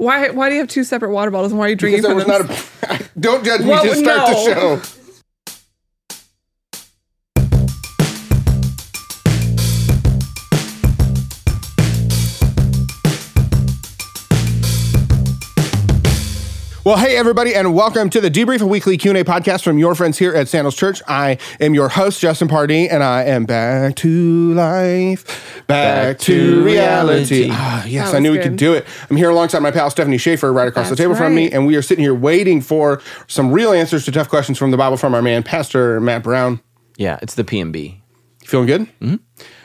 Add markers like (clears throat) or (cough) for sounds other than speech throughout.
Why? Why do you have two separate water bottles? And why are you drinking Because them? not a. (laughs) Don't judge me. What Just start the show. Well, hey everybody, and welcome to the Debrief a Weekly Q and A podcast from your friends here at Sandals Church. I am your host Justin Pardee, and I am back to life, back, to reality. reality. Ah, yes, I knew was we could do it. I'm here alongside my pal Stephanie Schaefer, right across the That's table from me, and we are sitting here waiting for some real answers to tough questions from the Bible from our man Pastor Matt Brown. Yeah, it's the PMB. Feeling good? Mm-hmm.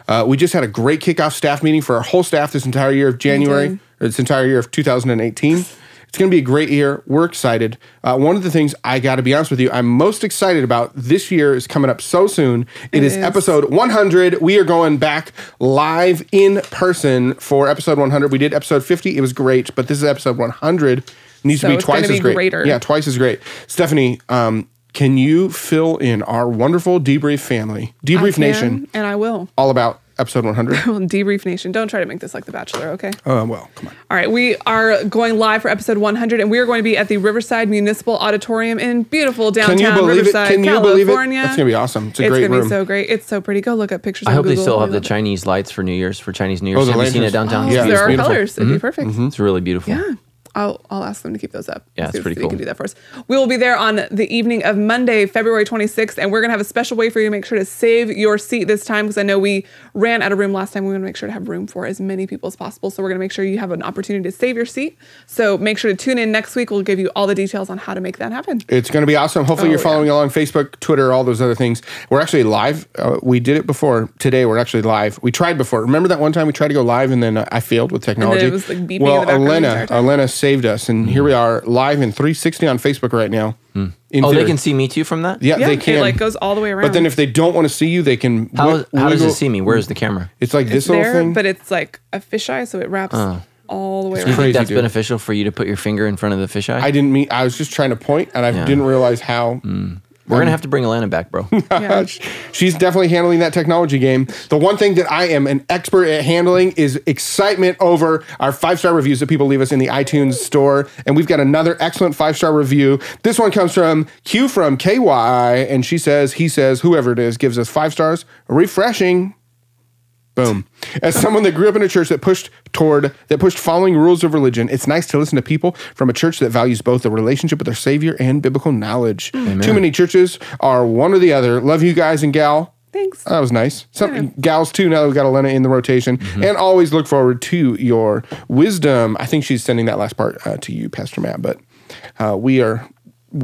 Uh, we just had a great kickoff staff meeting for our whole staff this entire year of January, or this entire year of 2018. It's going to be a great year. We're excited. Uh, one of the things I got to be honest with you, I'm most excited about this year is coming up so soon. It is, is. episode 100. We are going back live in person for episode 100. We did episode 50. It was great, but this is episode 100. Needs So to be twice gonna as great. greater. Yeah, twice as great. Stephanie, um, can you fill in our wonderful debrief family, debrief can, nation, and I will. all about episode 100? (laughs) Well, Debrief Nation. Don't try to make this like The Bachelor, okay? Oh, well, come on. All right, we are going live for episode 100, and we are going to be at the Riverside Municipal Auditorium in beautiful downtown Can you believe Riverside, it? Can you believe it? California. That's going to be awesome. It's a It's great gonna room. be so great. It's so pretty. Go look up pictures. I on hope they still have the love it. Chinese lights for New Year's for Chinese New oh, Year's. Oh, the have you seen it downtown? Oh, Yeah, It's it's there are beautiful. colors. It'd be mm-hmm. perfect. Mm-hmm. It's really beautiful. Yeah. I'll, I'll ask them to keep those up. Yeah, it's if pretty they cool. can do that for us. We will be there on the evening of Monday, February 26th, and we're going to have a special way for you to make sure to save your seat this time because I know we ran out of room last time. We want to make sure to have room for as many people as possible. So we're going to make sure you have an opportunity to save your seat. So make sure to tune in next week. We'll give you all the details on how to make that happen. It's going to be awesome. Hopefully, Oh, you're yeah. following along Facebook, Twitter, all those other things. We're actually live. Uh, we did it before. Today, we're actually live. We tried before. Remember that one time we tried to go live and then uh, I failed with technology? it was, like, beeping in well, the background the Elena, entire. Elena saved us, and here we mm. are live in 360 on Facebook right now. Mm. In Oh, they can see me too from that. Yeah, Yeah, they can. it like goes all the way around. but then if they don't want to see you, they can. How, wi- how does it see me? Where's the camera? It's like this it's little there, thing. but it's like a fisheye, so it wraps uh. all the way Do you around. crazy, think that's dude. beneficial for you to put your finger in front of the fisheye? I didn't mean. I was just trying to point, and I didn't realize how. Mm. We're gonna um, have to bring Alana back, bro. (laughs) Yeah. (laughs) She's definitely handling that technology game. The one thing that I am an expert at handling is excitement over our five star reviews that people leave us in the iTunes store. And we've got another excellent five star review. This one comes from Q from KY, and she says, he says, whoever it is, gives us five stars. Refreshing. Boom. As someone that grew up in a church that pushed toward, that pushed following rules of religion, it's nice to listen to people from a church that values both the relationship with their Savior and biblical knowledge. Too many churches are one or the other. Love you guys and gal. Thanks. That was nice. Some gals too. Now that we've got Elena in the rotation, and always look forward to your wisdom. I think she's sending that last part uh, to you, Pastor Matt. But uh, we are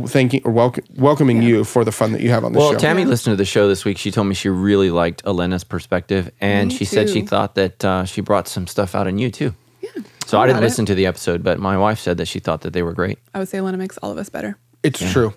thanking or welcome, welcoming you for the fun that you have on this Well, show. Tammy listened to the show this week. She told me she really liked Elena's perspective, and Me she said she thought that uh, she brought some stuff out in you too. Yeah. So I I didn't got it. listen to the episode, but my wife said that she thought that they were great. I would say Elena makes all of us better. It's true.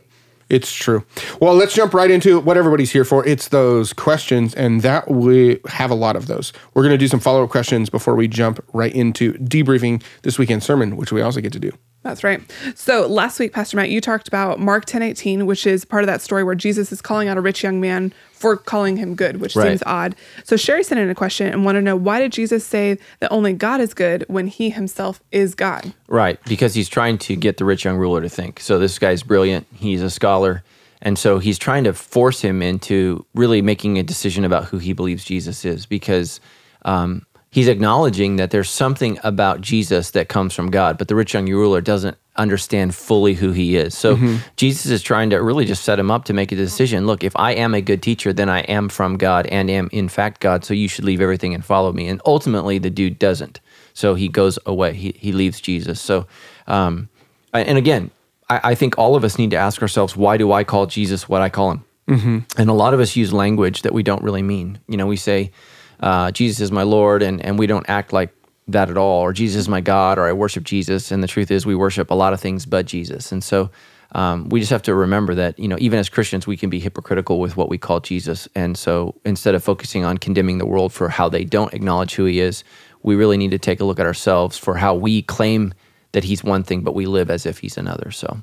It's true. Well, let's jump right into what everybody's here for. It's those questions, and that we have a lot of those. We're going to do some follow up questions before we jump right into debriefing this weekend's sermon, which we also get to do. That's right. So last week, Pastor Matt, you talked about Mark 10 18, which is part of that story where Jesus is calling out a rich young man for calling him good, which Right. seems odd. So Sherry sent in a question and wanted to know why did Jesus say that only God is good when he himself is God? Right, because he's trying to get the rich young ruler to think. So this guy's brilliant. He's a scholar. And so he's trying to force him into really making a decision about who he believes Jesus is because um, he's acknowledging that there's something about Jesus that comes from God, but the rich young ruler doesn't understand fully who he is. So Jesus is trying to really just set him up to make a decision. Look, if I am a good teacher, then I am from God and am in fact God. So you should leave everything and follow me. And ultimately, the dude doesn't. So he goes away. He, he leaves Jesus. So, um, and again, I, I think all of us need to ask ourselves, why do I call Jesus what I call him? And a lot of us use language that we don't really mean. You know, we say, uh, Jesus is my Lord, and, and we don't act like that at all, or Jesus is my God, or I worship Jesus. And the truth is, we worship a lot of things but Jesus. And so um, we just have to remember that, you know, even as Christians, we can be hypocritical with what we call Jesus. And so instead of focusing on condemning the world for how they don't acknowledge who he is, we really need to take a look at ourselves for how we claim that he's one thing, but we live as if he's another. So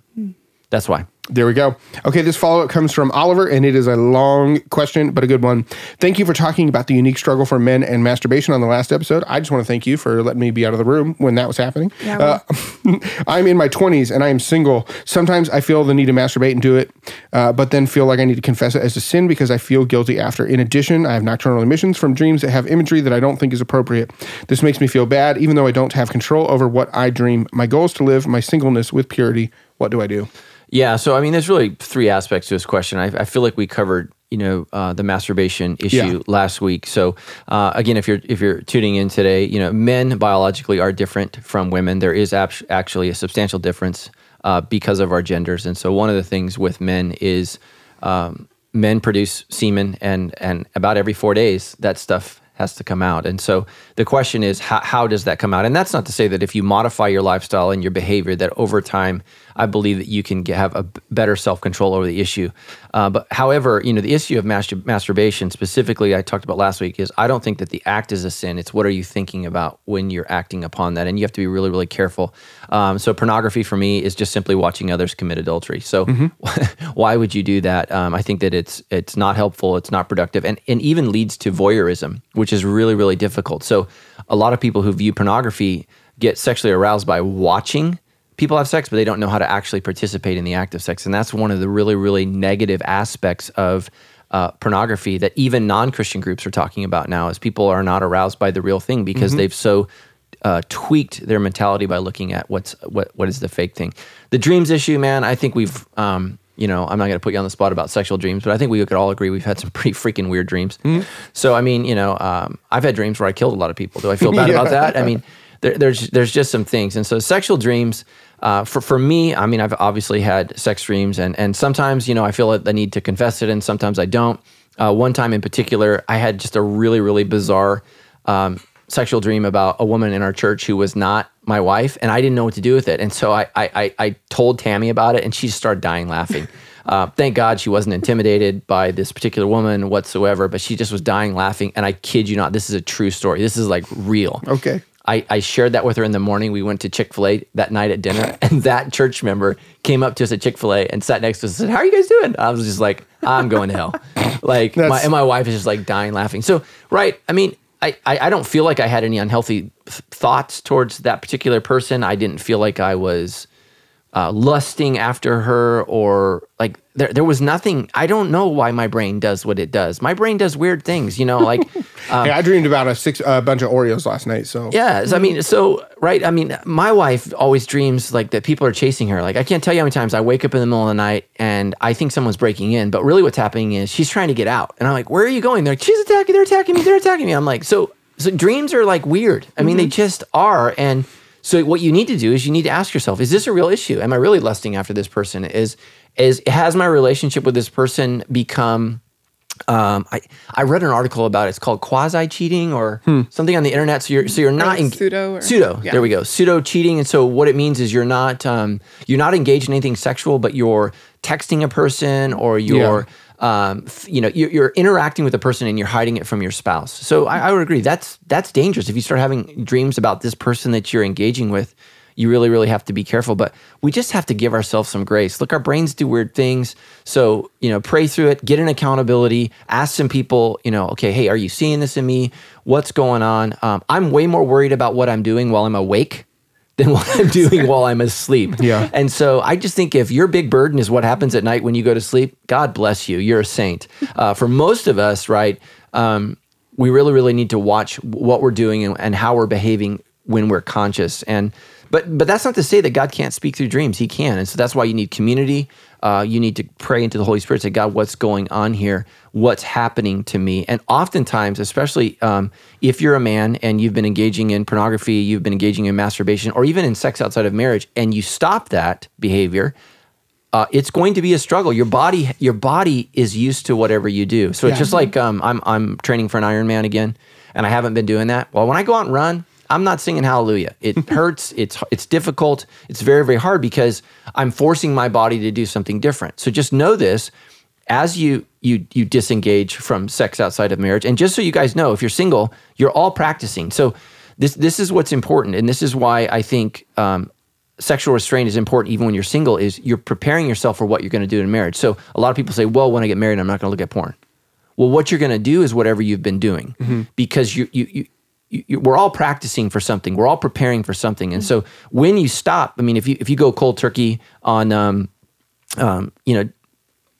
that's why. There we go. Okay, this follow up comes from Oliver, and it is a long question, but a good one. Thank you for talking about the unique struggle for men and masturbation on the last episode. I just want to thank you for letting me be out of the room when that was happening. Yeah, uh, (laughs) I'm in my 20s and I am single. Sometimes I feel the need to masturbate and do it, uh, but then feel like I need to confess it as a sin because I feel guilty after. In addition, I have nocturnal emissions from dreams that have imagery that I don't think is appropriate. This makes me feel bad, even though I don't have control over what I dream. My goal is to live my singleness with purity. What do I do? Yeah, so I mean, there's really three aspects to this question. I, I feel like we covered, you know, uh, the masturbation issue Yeah. last week. So uh, again, if you're if you're tuning in today, you know, men biologically are different from women. There is act- actually a substantial difference uh, because of our genders, and so one of the things with men is um, men produce semen, and and about every four days that stuff has to come out. And so the question is, how, how does that come out? And that's not to say that if you modify your lifestyle and your behavior, that over time, I believe that you can get, have a better self control over the issue. Uh, but however, you know, the issue of mastur- masturbation specifically, I talked about last week, is I don't think that the act is a sin. It's what are you thinking about when you're acting upon that, and you have to be really, really careful. Um, so pornography for me is just simply watching others commit adultery. So (laughs) why would you do that? Um, I think that it's it's not helpful. It's not productive, and and even leads to voyeurism, which is really, really difficult. So a lot of people who view pornography get sexually aroused by watching people have sex, but they don't know how to actually participate in the act of sex. And that's one of the really, really negative aspects of uh, pornography that even non-Christian groups are talking about now is people are not aroused by the real thing because they've so uh, tweaked their mentality by looking at what's what what is the fake thing. The dreams issue, man, I think we've um, you know, I'm not going to put you on the spot about sexual dreams, but I think we could all agree we've had some (laughs) pretty freaking weird dreams. So, I mean, you know, um, I've had dreams where I killed a lot of people. Do I feel bad (laughs) about that? I mean, there, there's there's just some things, and so sexual dreams. Uh, for for me, I mean, I've obviously had sex dreams, and and sometimes you know I feel the need to confess it, and sometimes I don't. Uh, one time in particular, I had just a really really bizarre um, sexual dream about a woman in our church who was not my wife, and I didn't know what to do with it, and so I I, I, I told Tammy about it, and she just started dying laughing. (laughs) Uh, thank God she wasn't intimidated by this particular woman whatsoever, but she just was dying laughing. And I kid you not, this is a true story. This is like real. Okay. I, I shared that with her in the morning. We went to Chick fil A that night at dinner, (laughs) and that church member came up to us at Chick fil A and sat next to us and said, How are you guys doing? I was just like, I'm going to hell. (laughs) Like, my, and my wife is just like dying laughing. So, right. I mean, I, I, don't feel like I had any unhealthy th- thoughts towards that particular person. I didn't feel like I was uh, lusting after her or like there, there was nothing. I don't know why my brain does what it does. My brain does weird things, you know, like. (laughs) Hey, I dreamed about a six a bunch of Oreos last night. So Yeah, so, I mean, so right. I mean, my wife always dreams like that people are chasing her. Like I can't tell you how many times I wake up in the middle of the night and I think someone's breaking in, but really what's happening is she's trying to get out, and I'm like, "Where are you going?" They're like, "She's attacking. They're attacking me. They're attacking me." I'm like, "So, so dreams are like weird. I mean, they just are." And so what you need to do is you need to ask yourself, "Is this a real issue? Am I really lusting after this person? Is is has my relationship with this person become?" um, I, I read an article about it. It's called quasi cheating or something on the internet. So you're so you're not like pseudo or- pseudo. yeah. There we go. Pseudo cheating. And so what it means is you're not um, you're not engaged in anything sexual, but you're texting a person or you're um, you know you're, you're interacting with a person and you're hiding it from your spouse. So I, I would agree. That's that's dangerous. If you start having dreams about this person that you're engaging with, you really really have to be careful. But we just have to give ourselves some grace. Look our brains do weird things. So you know pray through it get an accountability ask some people you know okay hey are you seeing this in me? What's going on? Um, i'm way more worried about what i'm doing while i'm awake than what i'm (laughs) doing while i'm asleep. Yeah. and so i just think if your big burden is what happens at night when you go to sleep god bless you. You're a saint. Uh, for most of us right um, we really really need to watch what we're doing and, and how we're behaving when we're conscious. And but but that's not to say that god can't speak through dreams. He can. And so that's why you need community uh, you need to pray into the holy spirit say god what's going on here what's happening to me and oftentimes especially um, if you're a man and you've been engaging in pornography you've been engaging in masturbation or even in sex outside of marriage and you stop that behavior uh, it's going to be a struggle. Your body, your body is used to whatever you do. So it's just like um, I'm, I'm training for an Ironman again, and I haven't been doing that. Well, when I go out and run, I'm not singing Hallelujah. It (laughs) hurts. It's it's difficult. It's very very hard because I'm forcing my body to do something different. So just know this: as you you you disengage from sex outside of marriage, and just so you guys know, if you're single, you're all practicing. So this this is what's important, and this is why I think. Um, sexual restraint is important even when you're single is you're preparing yourself for what you're going to do in marriage. So a lot of people say, well, when I get married, I'm not going to look at porn. Well, what you're going to do is whatever you've been doing because you, you, you, you, you, we're all practicing for something. We're all preparing for something. And so when you stop, I mean, if you, if you go cold turkey on, um, um, you know,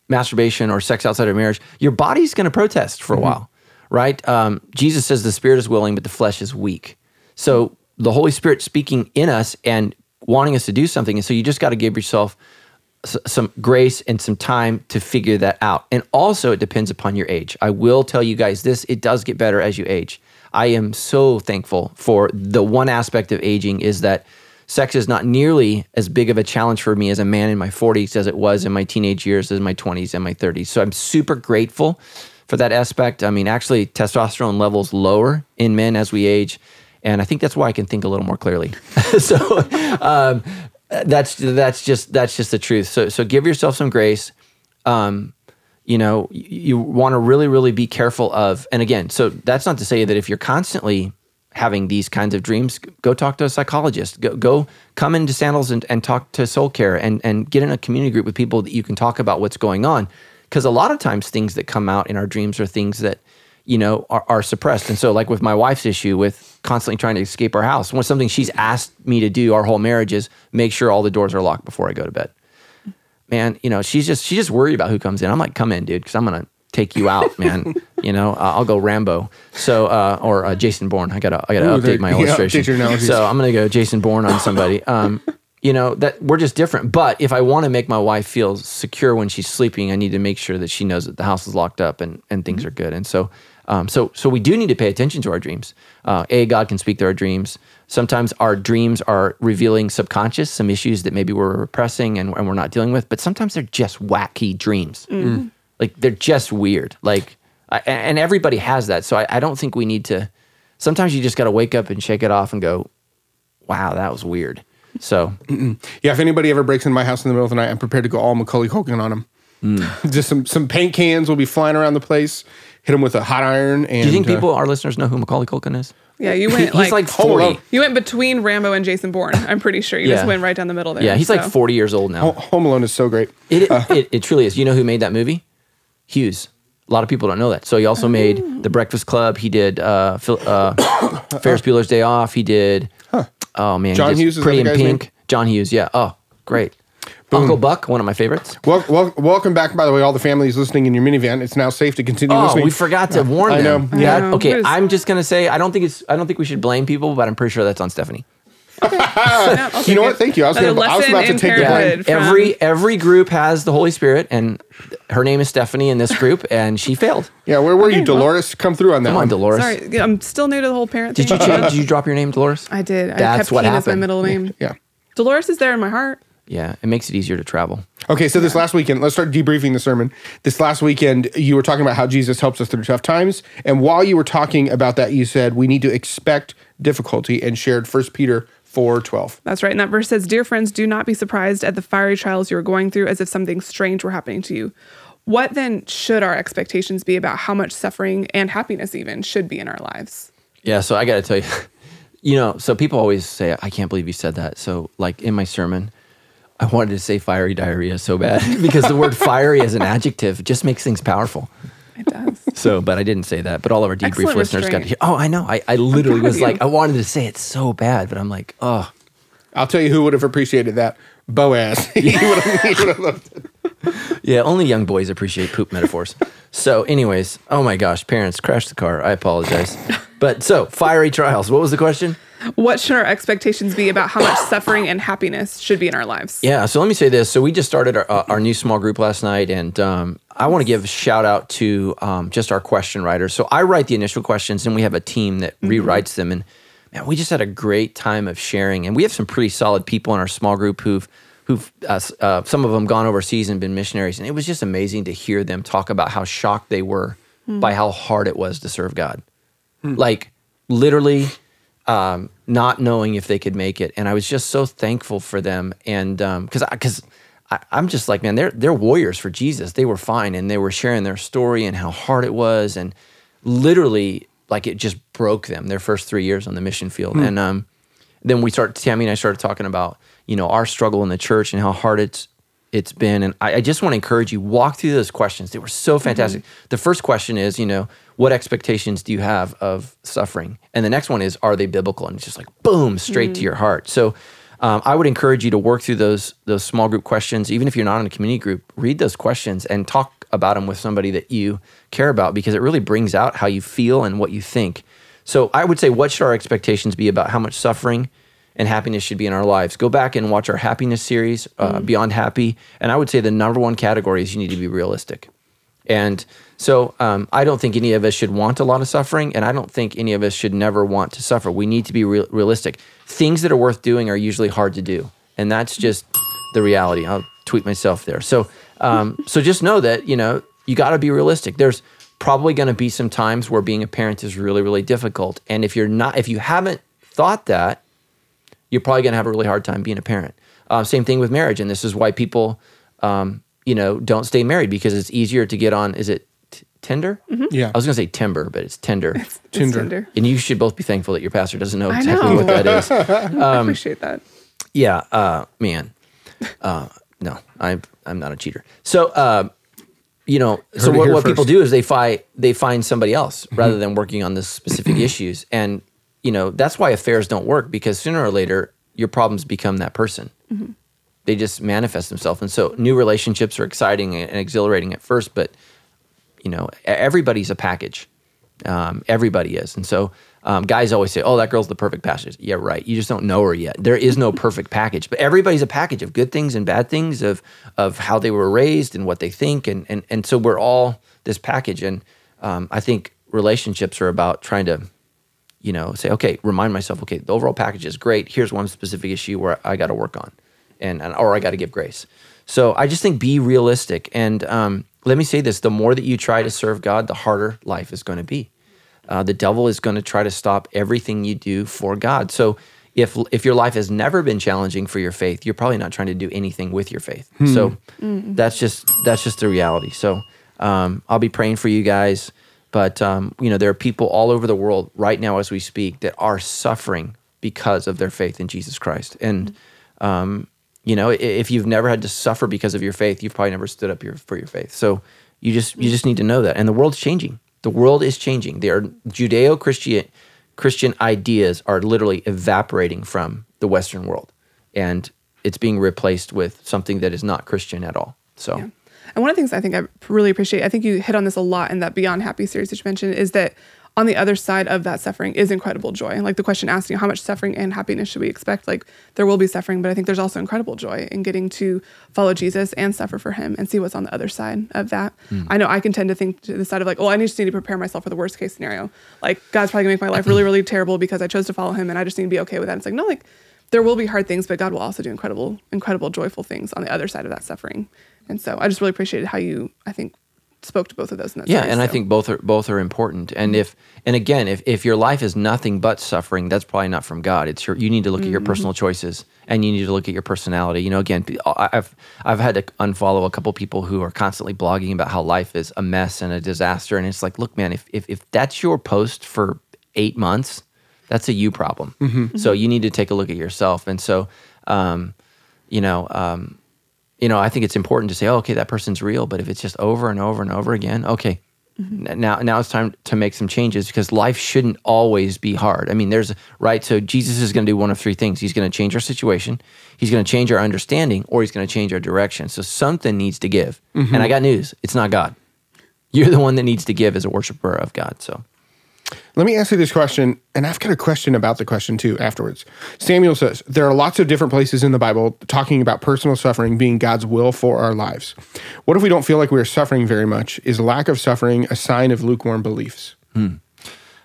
masturbation or sex outside of marriage, your body's going to protest for a while, right? Um, Jesus says the spirit is willing, but the flesh is weak. So the Holy Spirit speaking in us and wanting us to do something. And so you just got to give yourself s- some grace and some time to figure that out. And also, it depends upon your age. I will tell you guys this it does get better as you age. I am so thankful for the one aspect of aging is that sex is not nearly as big of a challenge for me as a man in my 40s as it was in my teenage years, as my 20s and my 30s. So I'm super grateful for that aspect. I mean, actually, testosterone levels lower in men as we age. And I think that's why I can think a little more clearly. (laughs) so um, that's that's just that's just the truth. So so give yourself some grace. Um, you know, you, want to really really be careful of. And again, so that's not to say that if you're constantly having these kinds of dreams, go talk to a psychologist. Go go come into Sandals and, and talk to Soul Care and and get in a community group with people that you can talk about what's going on. Because a lot of times things that come out in our dreams are things that you know are, are suppressed. And so, like with my wife's issue with constantly trying to escape our house, one something she's asked me to do our whole marriage is make sure all the doors are locked before I go to bed man, you know, she's just she's just worried about who comes in. I'm like, come in, dude, because I'm gonna take you out, man. (laughs) you know, uh, I'll go Rambo. So uh, or uh, Jason Bourne. I gotta I gotta Ooh, update my illustration. update so I'm gonna go Jason Bourne on somebody. (laughs) Um, you know that we're just different. But if I want to make my wife feel secure when she's sleeping, I need to make sure that she knows that the house is locked up and and things are good. And so. Um, so, so we do need to pay attention to our dreams. Uh, a, God can speak to our dreams. Sometimes our dreams are revealing subconscious, some issues that maybe we're repressing and, and we're not dealing with. But sometimes they're just wacky dreams. Like they're just weird. Like, I, and everybody has that. So I, I don't think we need to. Sometimes you just got to wake up and shake it off and go, "Wow, that was weird." So Yeah, if anybody ever breaks into my house in the middle of the night, I'm prepared to go all Macaulay Culkin on them. Hmm. (laughs) Just some some paint cans will be flying around the place. Hit them with a hot iron. And do you think uh, people, our listeners, know who Macaulay Culkin is? Yeah, you went He's like, like 40. Alone. you went between Rambo and Jason Bourne. I'm pretty sure you just went right down the middle there. Yeah, he's like so. 40 years old now. Home Alone is so great. It, it, it truly is. You know who made that movie? Hughes. A lot of people don't know that. So he also made The Breakfast Club. He did uh, Phil, uh, (coughs) Ferris Bueller's Day Off. He did. Oh man, he John did Hughes, is that Pretty the in guy's Pink. name? John Hughes. Yeah. Oh, great. Uncle Buck, one of my favorites. Well, well, welcome back, by the way, all the families listening in your minivan. It's now safe to continue listening. Oh, listening. we forgot to warn you. I them. know. Yeah. I know. Okay, What is- I'm just gonna say I don't think it's I don't think we should blame people, but I'm pretty sure that's on Stephanie. (laughs) Yeah, I'll You know it. what? Thank you. I was gonna- I was about to take the blame. from- Every every group has the Holy Spirit, and her name is Stephanie in this group, and she failed. yeah, where were you, Okay, well- Dolores? Come through on that Come on, one. Dolores. Sorry, I'm still new to the whole parent Did you change? Did you drop your name, Dolores? I did. I That's kept what Keen as my middle name. Yeah. Dolores is there in my heart. Yeah, it makes it easier to travel. Okay, so this last weekend, let's start debriefing the sermon. This last weekend, you were talking about how Jesus helps us through tough times. And while you were talking about that, you said we need to expect difficulty and shared First Peter 4 12. That's right. And that verse says, Dear friends, do not be surprised at the fiery trials you are going through as if something strange were happening to you. What then should our expectations be about how much suffering and happiness even should be in our lives? Yeah, so I got to tell you, (laughs) you know, so people always say, I can't believe you said that. So, like in my sermon, I wanted to say fiery diarrhea so bad (laughs) because the word fiery as an adjective just makes things powerful. It does. So, but I didn't say that. But all of our debrief Excellent listeners got to hear. Oh, I know. I, I literally was of like. I wanted to say it so bad, but I'm like, oh, I'll tell you who would have appreciated that. Boaz. (laughs) he would have, he would have loved it. yeah. Only young boys appreciate poop metaphors. So, anyways, oh my gosh, parents, crash the car. I apologize. But so, fiery trials. What was the question? What should our expectations be about how much suffering and happiness should be in our lives? Yeah, so let me say this. So we just started our, uh, our new small group last night, and um, I want to give a shout out to um, just our question writers. So I write the initial questions, and we have a team that rewrites them. And man, we just had a great time of sharing. And we have some pretty solid people in our small group who've who've uh, uh, some of them gone overseas and been missionaries, and it was just amazing to hear them talk about how shocked they were by how hard it was to serve God like literally um, not knowing if they could make it. And I was just so thankful for them. And because because I'm just like, man, they're they're warriors for Jesus. They were fine, and they were sharing their story and how hard it was, and literally like it just broke them their first three years on the mission field. And um, then we start Tammy and I started talking about you know our struggle in the church and how hard it's it's been. And I, I just want to encourage you walk through those questions. They were so fantastic. The first question is you know what expectations do you have of suffering, and the next one is are they biblical? And it's just like boom straight to your heart. So. Um, I would encourage you to work through those those small group questions, even if you're not in a community group. Read those questions and talk about them with somebody that you care about, because it really brings out how you feel and what you think. So I would say, what should our expectations be about how much suffering and happiness should be in our lives? Go back and watch our happiness series, uh, Beyond Happy, and I would say the number one category is you need to be realistic. And so um, I don't think any of us should want a lot of suffering, and I don't think any of us should never want to suffer. We need to be real realistic. Things that are worth doing are usually hard to do, and that's just the reality. I'll tweet myself there. So, um, (laughs) so just know that you know you got to be realistic. There's probably going to be some times where being a parent is really, really difficult, and if you're not, if you haven't thought that, you're probably going to have a really hard time being a parent. Uh, same thing with marriage, and this is why people, um, you know, don't stay married because it's easier to get on. Is it t- Tinder? Yeah. I was going to say timber, but it's Tinder. It's Tinder. Tinder. and you should both be thankful that your pastor doesn't know exactly know. what that is. (laughs) I appreciate that. Yeah, uh, man. Uh, no, I'm I'm not a cheater. So, uh, you know, so it what, here what people do is they find they find somebody else rather than working on the specific (clears throat) issues, and you know that's why affairs don't work because sooner or later your problems become that person. They just manifest themselves, and so new relationships are exciting and exhilarating at first, but you know everybody's a package. Um, everybody is. And so um, guys always say oh that girl's the perfect package. Yeah right. You just don't know her yet. There is no (laughs) perfect package but everybody's a package of good things and bad things of of how they were raised and what they think. And and, and so we're all this package. And um, i think relationships are about trying to you know say okay remind myself okay the overall package is great. Here's one specific issue where i got to work on and, and or i got to give grace. So i just think be realistic. And um, let me say this the more that you try to serve god the harder life is going to be. Uh, the devil is going to try to stop everything you do for god. So if if your life has never been challenging for your faith you're probably not trying to do anything with your faith. So that's just that's just the reality. So um, i'll be praying for you guys but um, you know there are people all over the world right now as we speak that are suffering because of their faith in jesus christ. And um, you know if you've never had to suffer because of your faith you've probably never stood up your, for your faith. So you just you just need to know that. And the world's changing. The world is changing. There are judeo-christian christian ideas are literally evaporating from the western world. And it's being replaced with something that is not christian at all. So Yeah. And one of the things I think I really appreciate, I think you hit on this a lot in that Beyond Happy series that you mentioned, is that on the other side of that suffering is incredible joy. And like the question asking how much suffering and happiness should we expect? Like there will be suffering, but I think there's also incredible joy in getting to follow Jesus and suffer for him and see what's on the other side of that. Hmm. I know I can tend to think to the side of like, oh, I just need to prepare myself for the worst case scenario. Like God's probably gonna make my life really, really terrible because I chose to follow him and I just need to be okay with that. It's like, no, like there will be hard things, but God will also do incredible, incredible, joyful things on the other side of that suffering. And so I just really appreciated how you, I think, spoke to both of those. In that Yeah, series, and I think both are both are important. And if and again, if if your life is nothing but suffering, that's probably not from God. It's your you need to look at your personal choices and you need to look at your personality. You know, again, I- I've I've had to unfollow a couple people who are constantly blogging about how life is a mess and a disaster. And it's like, look, man, if if, if that's your post for eight months, that's a you problem. So you need to take a look at yourself. And so, um, you know, um, you know, I think it's important to say, oh, okay, that person's real. But if it's just over and over and over again, okay, mm-hmm. n- now now it's time to make some changes because life shouldn't always be hard. I mean, there's right. So Jesus is going to do one of three things. He's going to change our situation, he's going to change our understanding, or he's going to change our direction. So something needs to give. Mm-hmm. And I got news: it's not God. You're the one that needs to give as a worshiper of God. So Let me ask you this question, and I've got a question about the question too afterwards. Samuel says there are lots of different places in the Bible talking about personal suffering being God's will for our lives. What if we don't feel like we are suffering very much? Is lack of suffering a sign of lukewarm beliefs? Hmm.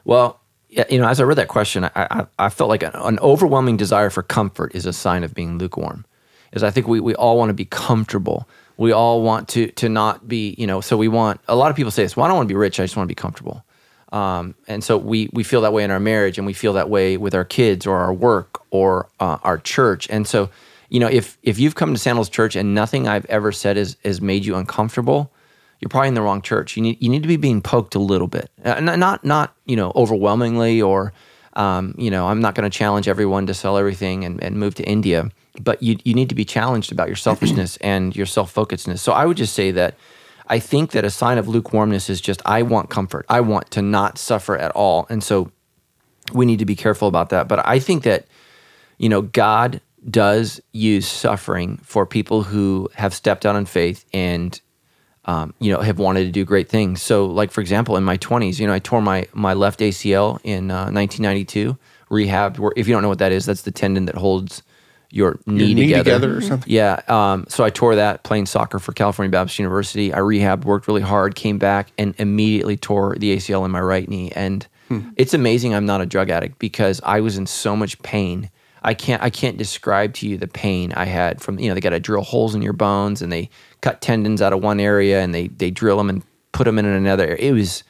Well, yeah, you know, as I read that question, I, I, I felt like an, an overwhelming desire for comfort is a sign of being lukewarm. Is I think we, we all want to be comfortable. We all want to to not be, you know, so we want a lot of people say this, well, I don't want to be rich, I just want to be comfortable. Um, and so we we feel that way in our marriage and we feel that way with our kids or our work or uh, our church. And so, you know, if if you've come to Sandals Church and nothing I've ever said has has made you uncomfortable, you're probably in the wrong church. You need you need to be being poked a little bit, uh, not not, you know overwhelmingly or Um, you know, I'm not going to challenge everyone to sell everything and, and move to India, but you, you need to be challenged about your selfishness and your self focusedness. So I would just say that I think that a sign of lukewarmness is just, I want comfort. I want to not suffer at all. And so we need to be careful about that. But I think that, you know, God does use suffering for people who have stepped out in faith and um, you know, have wanted to do great things. So, like for example, in my 20s, you know, I tore my my left ACL in uh, 1992. Rehabbed. Where, if you don't know what that is, that's the tendon that holds your knee, Your knee together. together or something? Yeah. Um, so I tore that playing soccer for California Baptist University. I rehabbed, worked really hard, came back, and immediately tore the ACL in my right knee. And it's amazing I'm not a drug addict because I was in so much pain. I can't I can't describe to you the pain I had from you know they got to drill holes in your bones and they cut tendons out of one area and they they drill them and put them in another. It was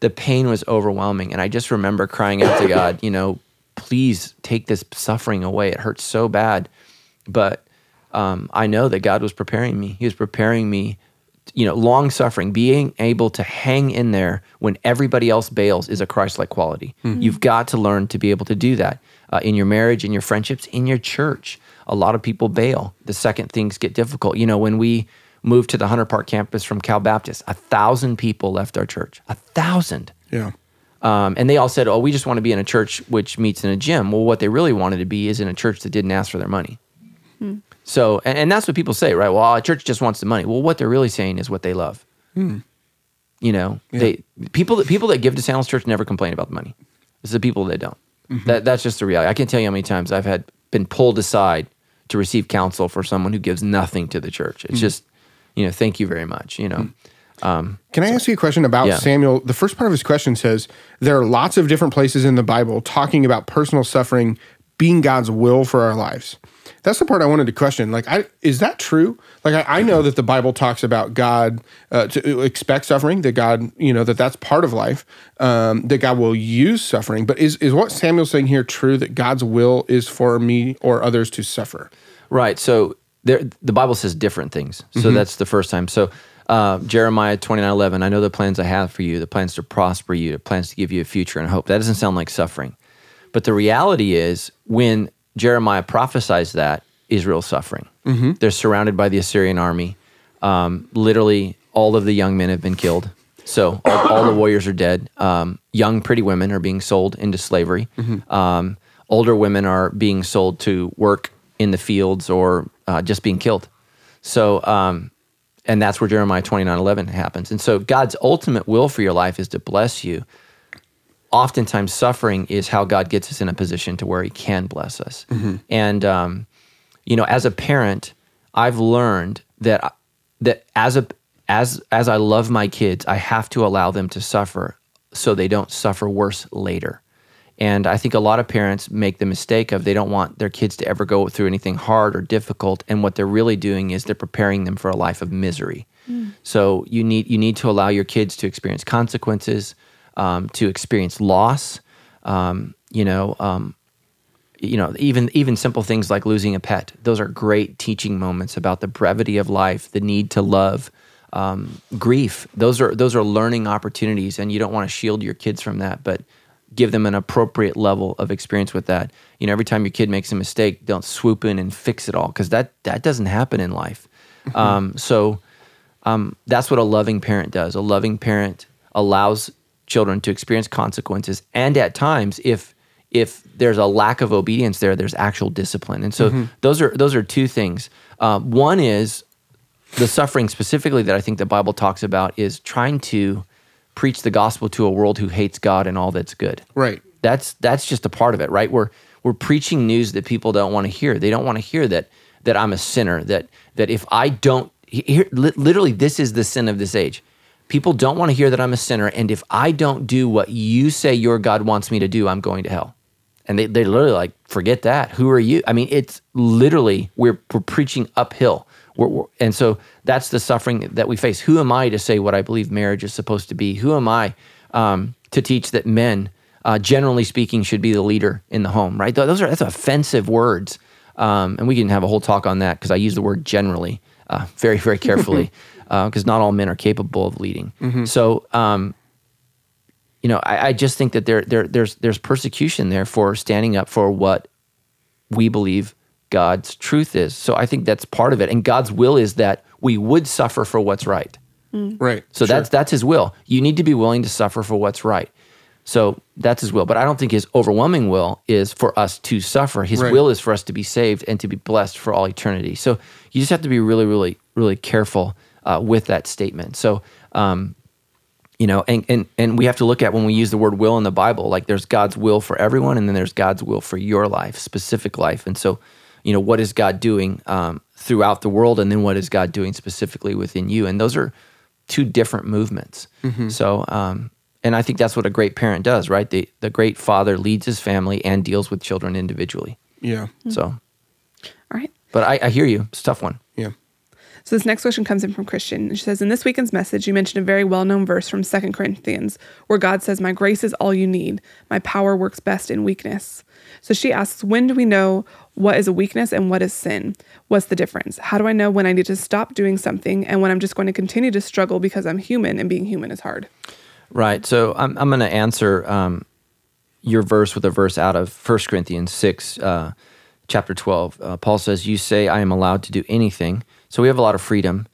the pain was overwhelming and I just remember crying out to God, you know, please take this suffering away. It hurts so bad. But um, I know that God was preparing me. He was preparing me, you know, long suffering, being able to hang in there when everybody else bails is a Christ like quality. You've got to learn to be able to do that uh, in your marriage, in your friendships, in your church. A lot of people bail the second things get difficult. You know, when we moved to the Hunter Park campus from Cal Baptist, a thousand people left our church. A thousand. Yeah. Um, and they all said, "Oh, we just want to be in a church which meets in a gym." Well, what they really wanted to be is in a church that didn't ask for their money. Hmm. So, and, and that's what people say, right? Well, a church just wants the money. Well, what they're really saying is what they love. Hmm. You know, they people that people that give to Sandals Church never complain about the money. It's the people that don't. Mm-hmm. That that's just the reality. I can't tell you how many times I've had been pulled aside to receive counsel for someone who gives nothing to the church. It's mm-hmm. just, you know, thank you very much. You know, mm. Can I ask you a question about Yeah. Samuel? The first part of his question says there are lots of different places in the Bible talking about personal suffering being God's will for our lives. That's the part I wanted to question. Like, I, is that true? Like, I, I know that the Bible talks about God uh, to expect suffering, that God, you know, that that's part of life, um, that God will use suffering. But is is what Samuel's saying here true? That God's will is for me or others to suffer? Right. So there, the Bible says different things. So that's the first time. So uh, Jeremiah twenty nine eleven. I know the plans I have for you, the plans to prosper you, the plans to give you a future and hope. That doesn't sound like suffering. But the reality is, when Jeremiah prophesies that, Israel's suffering. They're surrounded by the Assyrian army. Um, literally, all of the young men have been killed. So all, all the warriors are dead. Um, young, pretty women are being sold into slavery. Um, older women are being sold to work in the fields or uh, just being killed. So, um, and that's where Jeremiah twenty nine eleven happens. And so, God's ultimate will for your life is to bless you. Oftentimes, suffering is how God gets us in a position to where He can bless us. And um, you know, as a parent, I've learned that that as a as as I love my kids, I have to allow them to suffer so they don't suffer worse later. And I think a lot of parents make the mistake of they don't want their kids to ever go through anything hard or difficult. And what they're really doing is they're preparing them for a life of misery. So you need you need to allow your kids to experience consequences, um, to experience loss. Um, you know, um, you know, even even simple things like losing a pet. Those are great teaching moments about the brevity of life, the need to love, um, grief. Those are those are learning opportunities, and you don't want to shield your kids from that, but give them an appropriate level of experience with that. You know, every time your kid makes a mistake, don't swoop in and fix it all because that that doesn't happen in life. Um, so um, that's what a loving parent does. A loving parent allows children to experience consequences, and at times, if if there's a lack of obedience there, there's actual discipline. And so those are those are two things. Um, one is the suffering specifically that I think the Bible talks about is trying to preach the gospel to a world who hates God and all that's good. Right. That's that's just a part of it, right? We're we're preaching news that people don't want to hear. They don't want to hear that that I'm a sinner. That that if I don't, here, literally, this is the sin of this age. People don't want to hear that I'm a sinner, and if I don't do what you say your God wants me to do, I'm going to hell. And they they literally like forget that. Who are you? I mean, it's literally we're we're preaching uphill. We're, we're- and so that's the suffering that we face. Who am I to say what I believe marriage is supposed to be? Who am I um, to teach that men, uh, generally speaking, should be the leader in the home? Right? Those are that's offensive words, um, and we can have a whole talk on that because I use the word generally uh, very very carefully (laughs) because not all men are capable of leading. So um, you know, I, I just think that there, there, there's, there's persecution there for standing up for what we believe God's truth is. So I think that's part of it. And God's will is that we would suffer for what's right. Right. So that's that's his will. You need to be willing to suffer for what's right. So that's his will. But I don't think his overwhelming will is for us to suffer. His Right. will is for us to be saved and to be blessed for all eternity. So you just have to be really, really, really careful uh, with that statement. So, um, you know, and, and and we have to look at when we use the word will in the Bible, like there's God's will for everyone, and then there's God's will for your life, specific life. And so, you know, what is God doing um, throughout the world, and then what is God doing specifically within you? And those are two different movements. So, um, and I think that's what a great parent does, right? The the great father leads his family and deals with children individually. Yeah. So, All right. but I, I hear you. It's a tough one. Yeah. So this next question comes in from Christian. And she says, In this weekend's message, you mentioned a very well-known verse from 2 Corinthians where God says, My grace is all you need. My power works best in weakness. So she asks, When do we know what is a weakness and what is sin? What's the difference? How do I know when I need to stop doing something and when I'm just going to continue to struggle because I'm human and being human is hard? Right. So I'm, I'm going to answer um, your verse with a verse out of 1 Corinthians 6, uh, chapter 12. Uh, Paul says, You say I am allowed to do anything. So we have a lot of freedom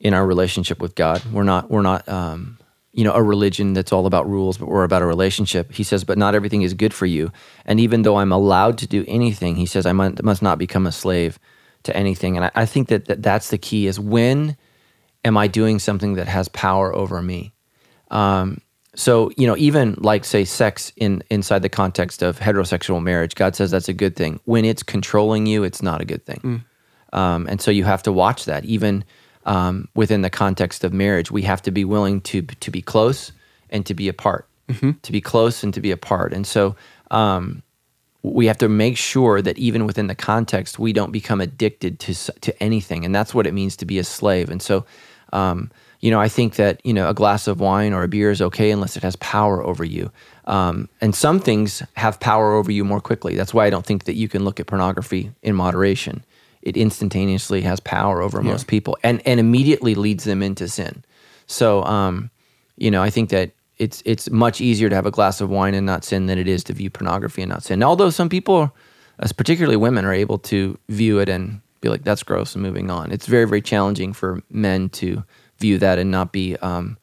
in our relationship with God. We're not, we're not, um, you know, a religion that's all about rules, but we're about a relationship. He says, But not everything is good for you. And even though I'm allowed to do anything, he says, I must, not become a slave to anything. And I, I think that, that that's the key is when am I doing something that has power over me? Um, so you know, even like say sex in inside the context of heterosexual marriage, God says that's a good thing. When it's controlling you, it's not a good thing. Um, and so you have to watch that. Even um, within the context of marriage, we have to be willing to to be close and to be apart. To be close and to be apart. And so um, we have to make sure that even within the context, we don't become addicted to to anything, and that's what it means to be a slave. And so, um, you know, I think that you know a glass of wine or a beer is okay unless it has power over you. Um, and some things have power over you more quickly. That's why I don't think that you can look at pornography in moderation. It instantaneously has power over most people, and and immediately leads them into sin. So, um, you know, I think that it's it's much easier to have a glass of wine and not sin than it is to view pornography and not sin. Although some people, as particularly women, are able to view it and be like, "That's gross," and moving on. It's very very challenging for men to view that and not be um,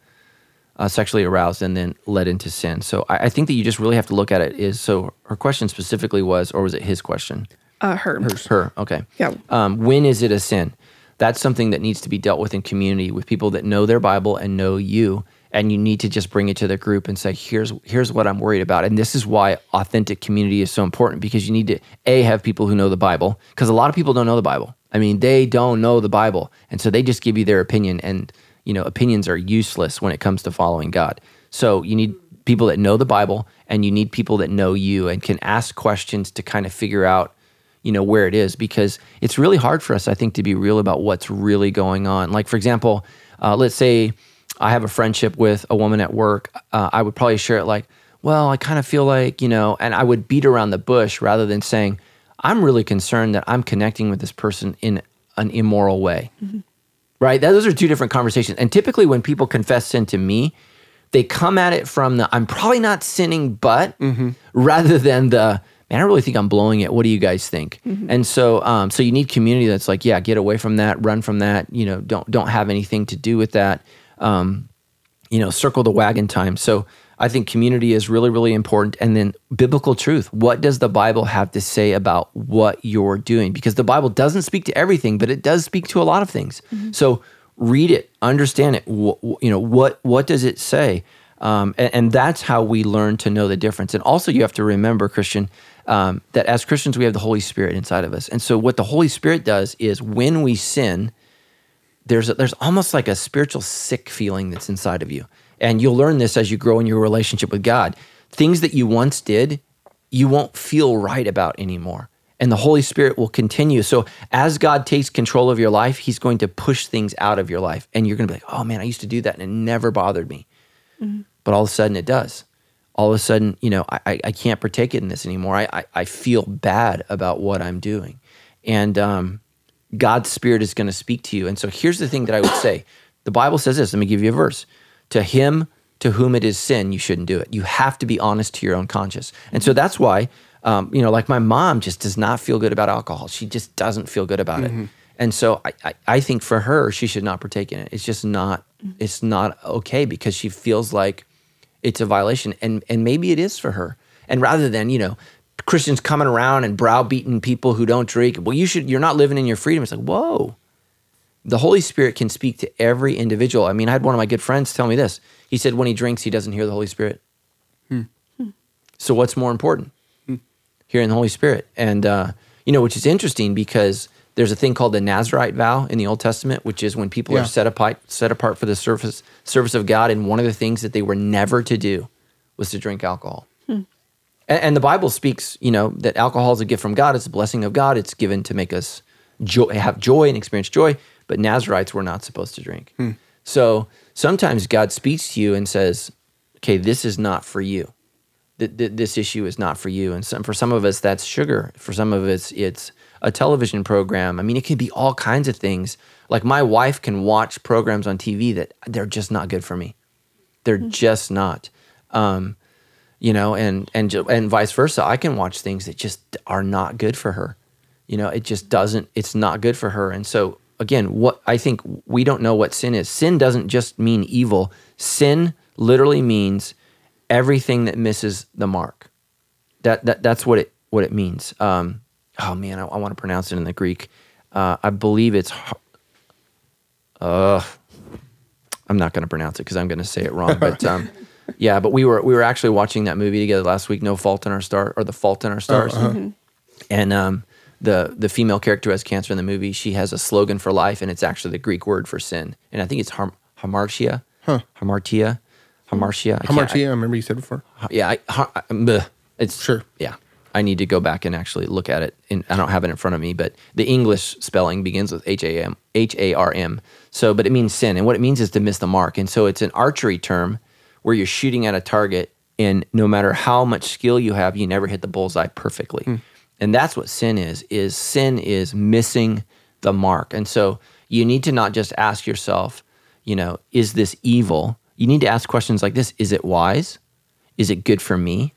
uh, sexually aroused and then led into sin. So I, I think that you just really have to look at it. Is so her question specifically was, or was it his question? Uh, her. Her. Okay. Yeah. Um, when is it a sin? That's something that needs to be dealt with in community with people that know their Bible and know you. And you need to just bring it to the group and say, here's here's what I'm worried about. And this is why authentic community is so important because you need to a have people who know the Bible because a lot of people don't know the Bible. I mean, they don't know the Bible, and so they just give you their opinion. And you know, opinions are useless when it comes to following God. So you need people that know the Bible, and you need people that know you and can ask questions to kind of figure out you know where it is because it's really hard for us i think to be real about what's really going on. Like for example uh, let's say i have a friendship with a woman at work uh, i would probably share it like well i kind of feel like you know and i would beat around the bush rather than saying i'm really concerned that i'm connecting with this person in an immoral way. Right? Those are two different conversations. And typically when people confess sin to me they come at it from the i'm probably not sinning but rather than the man i really think i'm blowing it. What do you guys think? And so um, so you need community that's like yeah get away from that run from that you know don't don't have anything to do with that um, you know circle the wagon time. So i think community is really really important. And then biblical truth what does the bible have to say about what you're doing? Because the bible doesn't speak to everything but it does speak to a lot of things. So read it understand it you know what what does it say? Um, and, and that's how we learn to know the difference. And also you have to remember christian um, that as christians we have the holy spirit inside of us. And so what the holy spirit does is when we sin there's a, there's almost like a spiritual sick feeling that's inside of you. And you'll learn this as you grow in your relationship with god. Things that you once did you won't feel right about anymore. And the holy spirit will continue. So as god takes control of your life he's going to push things out of your life. And you're going to be like oh man i used to do that and it never bothered me. But all of a sudden it does all of a sudden you know i, I- I can't partake in this anymore I, I, I feel bad about what i'm doing and um, God's Spirit is going to speak to you. And so here's the thing that I would say the Bible says this. Let me give you a verse. To him, to whom it is sin, you shouldn't do it. You have to be honest to your own conscience. And so that's why, um, you know, like my mom just does not feel good about alcohol. She just doesn't feel good about it. And so I, I, I think for her, she should not partake in it. It's just not, it's not okay because she feels like it's a violation. And, and maybe it is for her. And rather than, you know, Christians coming around and browbeating people who don't drink, well, you should, you're not living in your freedom. It's like, whoa, the Holy Spirit can speak to every individual. I mean, I had one of my good friends tell me this. He said, when he drinks, he doesn't hear the Holy Spirit. Hmm. Hmm. So, what's more important? Hmm. Hearing the Holy Spirit. And, uh, you know, which is interesting because there's a thing called the Nazarite vow in the Old Testament, which is when people Yeah. are set apart, set apart for the service, service of God. And one of the things that they were never to do was to drink alcohol. Hmm. And, and the Bible speaks, you know, that alcohol is a gift from God. It's a blessing of God. It's given to make us joy, have joy and experience joy. But Nazarites were not supposed to drink. Hmm. So sometimes God speaks to you and says, "Okay, this is not for you. Th- th- this issue is not for you." And some, for some of us, that's sugar. For some of us, it's a television program. I mean, it can be all kinds of things. Like my wife can watch programs on TV that they're just not good for me. They're just not. Um, you know, and and and vice versa. I can watch things that just are not good for her. You know, it just doesn't. It's not good for her. And so again, what I think we don't know what sin is. Sin doesn't just mean evil. Sin literally means everything that misses the mark. That that that's what it what it means. Um, oh man, I, I want to pronounce it in the Greek. Uh, I believe it's. Uh, I'm not going to pronounce it because I'm going to say it wrong. But um, (laughs) yeah, but we were we were actually watching that movie together last week. No Fault in Our Star or The Fault in Our Stars, and um, the the female character who has cancer in the movie, she has a slogan for life, and it's actually the Greek word for sin, and I think it's har- hamartia, hamartia, hamartia. I can't- much? Yeah, I remember you said before. yeah, I, har- I- bleh. it's Sure. Yeah, I need to go back and actually look at it. And I don't have it in front of me, but the English spelling begins with H A M H A R M. So, but it means sin, and what it means is to miss the mark. And so, it's an archery term where you're shooting at a target, and no matter how much skill you have, you never hit the bullseye perfectly. And that's what sin is. Is sin is missing the mark. And so, you need to not just ask yourself, you know, is this evil? You need to ask questions like this: Is it wise? is it good for me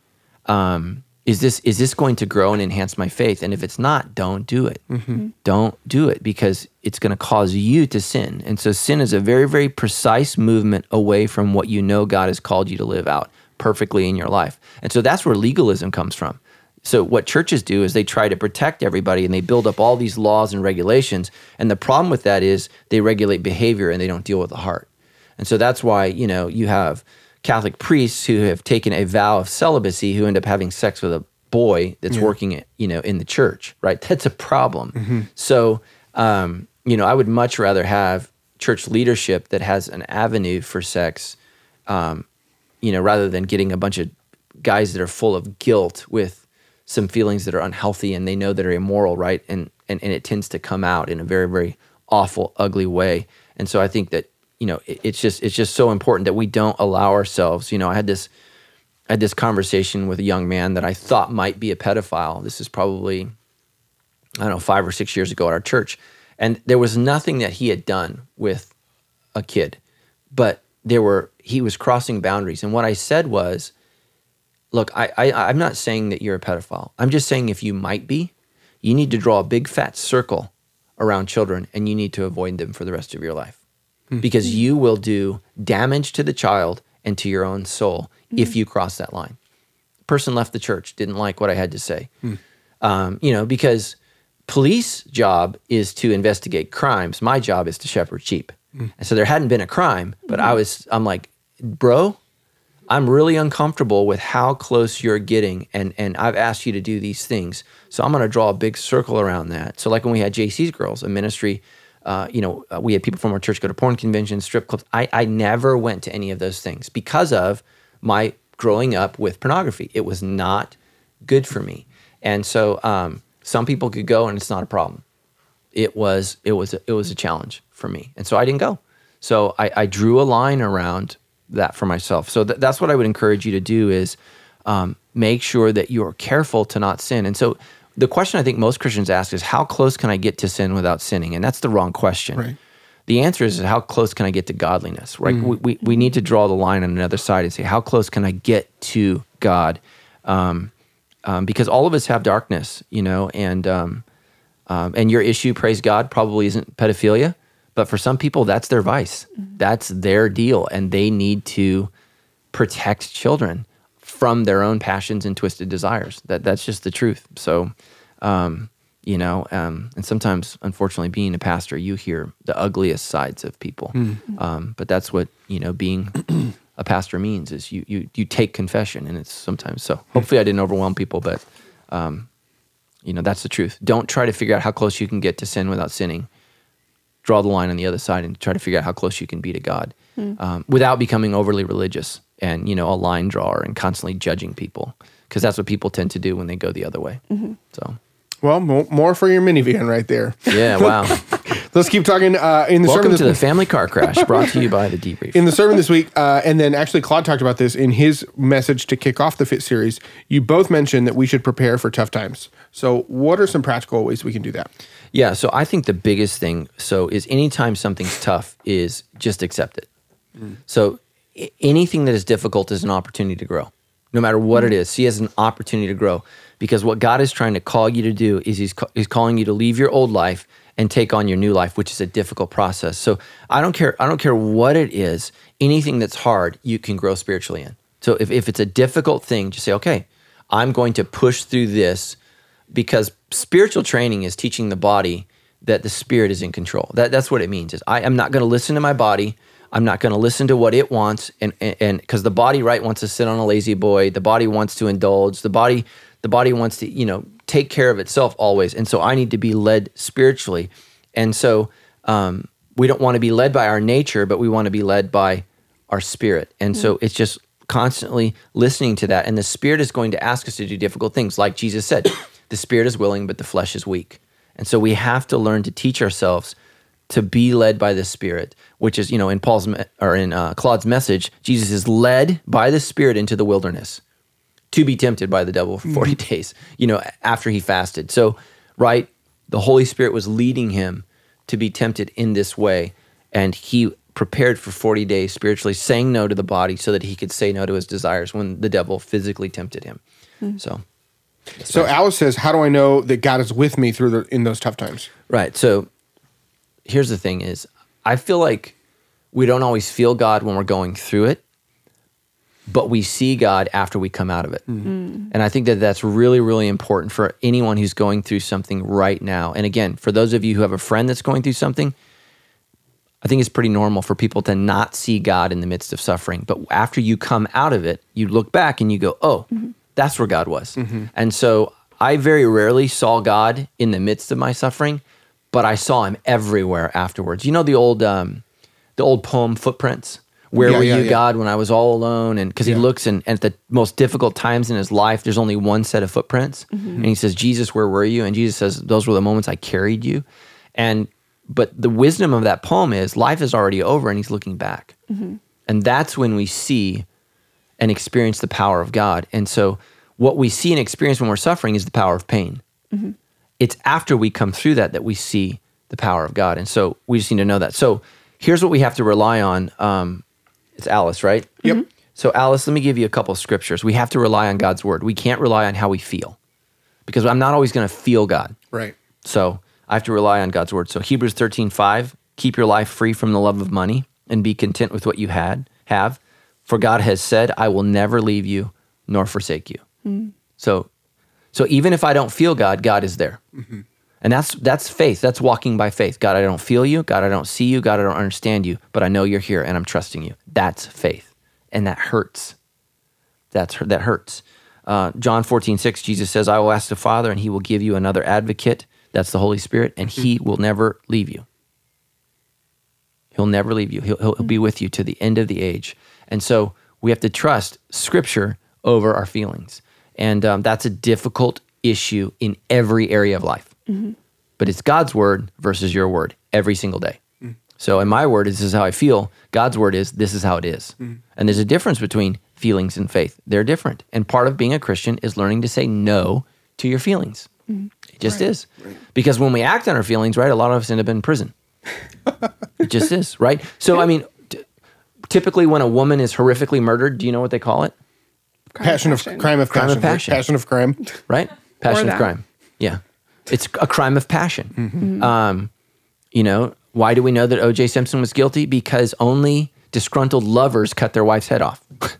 um, is this is this going to grow and enhance my faith? And if it's not don't do it. Mm-hmm. Mm-hmm. Don't do it because it's going to cause you to sin. And so sin is a very very precise movement away from what you know god has called you to live out perfectly in your life. And so that's where legalism comes from. So what churches do is they try to protect everybody and they build up all these laws and regulations. And the problem with that is they regulate behavior and they don't deal with the heart. And so that's why, you know, you have Catholic priests who have taken a vow of celibacy who end up having sex with a boy that's working, you know, in the church, right? That's a problem. So, um, you know, I would much rather have church leadership that has an avenue for sex, um, you know, rather than getting a bunch of guys that are full of guilt with some feelings that are unhealthy and they know that are immoral, right? And and, and it tends to come out in a very, very awful, ugly way. And so I think that, you know, it, it's just it's just so important that we don't allow ourselves, you know, I had this I had this conversation with a young man that I thought might be a pedophile. This is probably I don't know, five or six years ago at our church. And there was nothing that he had done with a kid, but there were, he was crossing boundaries. And what I said was, look, I, I, I'm not saying that you're a pedophile. I'm just saying if you might be, you need to draw a big fat circle around children and you need to avoid them for the rest of your life Mm-hmm. because you will do damage to the child and to your own soul if mm-hmm. you cross that line. Person left the church, didn't like what I had to say. Hmm. Um, you know, because police job is to investigate crimes. My job is to shepherd sheep. Hmm. And so there hadn't been a crime, but I hmm. was, I'm like, bro, I'm really uncomfortable with how close you're getting, and and I've asked you to do these things, so I'm going to draw a big circle around that. So like when we had JC's Girls, a ministry, uh, you know, uh, we had people from our church go to porn conventions, strip clubs. I I never went to any of those things because of my growing up with pornography. It was not good for me, and so um, some people could go and it's not a problem it was it was it was a challenge for me, and so I didn't go. So I, I drew a line around that for myself. So th- that's what I would encourage you to do is um, make sure that you are careful to not sin. And so the question I think most Christians ask is, how close can I get to sin without sinning? And that's the wrong question. Right. The answer is how close can I get to godliness? Right? We, we, we need to draw the line on another side and say, how close can I get to God? Um, um, because all of us have darkness, you know, and um, um, and your issue, praise God, probably isn't pedophilia, but for some people, that's their vice. That's their deal, and they need to protect children from their own passions and twisted desires. That that's just the truth. So, um, you know, um, and sometimes, unfortunately, being a pastor, you hear the ugliest sides of people. Um, but that's what you know being a pastor means is you you you take confession, and it's sometimes so. Hopefully, I didn't overwhelm people, but um, you know that's the truth. Don't try to figure out how close you can get to sin without sinning. Draw the line on the other side and try to figure out how close you can be to God um, without becoming overly religious and you know a line drawer and constantly judging people because that's what people tend to do when they go the other way. So Well, mo- more for your minivan right there. yeah, (laughs) wow. Let's keep talking uh, in the Welcome sermon to this the family car (laughs) crash, brought to you by the debrief. in the sermon this week, uh, and then actually Claude talked about this in his message to kick off the Fit series. You both mentioned that we should prepare for tough times. So, what are some practical ways we can do that? Yeah, so I think the biggest thing so is anytime something's tough is just accept it. So a- anything that is difficult is an opportunity to grow. No matter what it mm-hmm. is, see it as an opportunity to grow because what God is trying to call you to do is he's he's calling you to leave your old life and take on your new life, which is a difficult process. So I don't care I don't care what it is, anything that's hard, you can grow spiritually in. So if, if it's a difficult thing, just say, okay, I'm going to push through this because spiritual training is teaching the body that the spirit is in control. That, that's what it means. Is I am not going to listen to my body. I'm not going to listen to what it wants, and and because the body right wants to sit on a La-Z-Boy, the body wants to indulge, the body the body wants to you know take care of itself always, and so I need to be led spiritually, and so um, we don't want to be led by our nature, but we want to be led by our spirit, and so it's just constantly listening to that, and the spirit is going to ask us to do difficult things, like Jesus said, (coughs) the spirit is willing, but the flesh is weak. And so we have to learn to teach ourselves to be led by the Spirit, which is, you know, in Paul's me- or in uh, Claude's message, Jesus is led by the Spirit into the wilderness to be tempted by the devil for 40 days, you know, after he fasted. So, right, the Holy Spirit was leading him to be tempted in this way. And he prepared for 40 days spiritually, saying no to the body so that he could say no to his desires when the devil physically tempted him. So, So, Alice says, "How do I know that God is with me through the in those tough times?" Right. So here's the thing is I feel like we don't always feel God when we're going through it, but we see God after we come out of it. Mm-hmm. Mm. And I think that that's really really important for anyone who's going through something right now. And again, for those of you who have a friend that's going through something, I think it's pretty normal for people to not see God in the midst of suffering. But after you come out of it, you look back and you go, oh, mm-hmm. that's where God was. Mm-hmm. And so I very rarely saw God in the midst of my suffering, but I saw him everywhere afterwards. You know the old um, the old poem Footprints? Where Yeah, were yeah, you, yeah. God, when I was all alone? And because he looks and, and at the most difficult times in his life, there's only one set of footprints. Mm-hmm. And he says, Jesus, where were you? And Jesus says, Those were the moments I carried you. And but the wisdom of that poem is life is already over and he's looking back. Mm-hmm. And that's when we see and experience the power of God. And so what we see and experience when we're suffering is the power of pain. Mm-hmm. It's after we come through that that we see the power of God. And so we just need to know that. So here's what we have to rely on. Um, it's Alice, right? Yep. So Alice, let me give you a couple of scriptures. We have to rely on God's word. We can't rely on how we feel because I'm not always going to feel God. Right. So I have to rely on God's word. So Hebrews 13, 5, keep your life free from the love of money and be content with what you had have. For God has said, I will never leave you nor forsake you. So so even if I don't feel God, God is there. Mm-hmm. And that's that's faith. That's walking by faith. God, I don't feel you. God, I don't see you. God, I don't understand you, but I know you're here and I'm trusting you. That's faith. And that hurts. That's that hurts. Uh, John 14, 6, Jesus says, I will ask the Father, and he will give you another advocate. That's the Holy Spirit, and he mm-hmm. will never leave you. He'll never leave you. He'll, he'll, he'll be mm-hmm. with you to the end of the age. And so we have to trust Scripture over our feelings. And um, that's a difficult issue in every area of life. Mm-hmm. But it's God's word versus your word every single day. Mm. So, in my word, this is how I feel. God's word is this is how it is. Mm-hmm. And there's a difference between feelings and faith. They're different. And part of being a Christian is learning to say no to your feelings. Mm-hmm. It just is. Because when we act on our feelings, right, a lot of us end up in prison. (laughs) It just is, right? So, I mean, t- typically when a woman is horrifically murdered, do you know what they call it? Passion of crime of Crime of passion. passion. Passion of crime. Right? Passion of crime. Yeah. It's a crime of passion. Mm-hmm. Um, you know, why do we know that OJ Simpson was guilty? Because only disgruntled lovers cut their wife's head off. (laughs)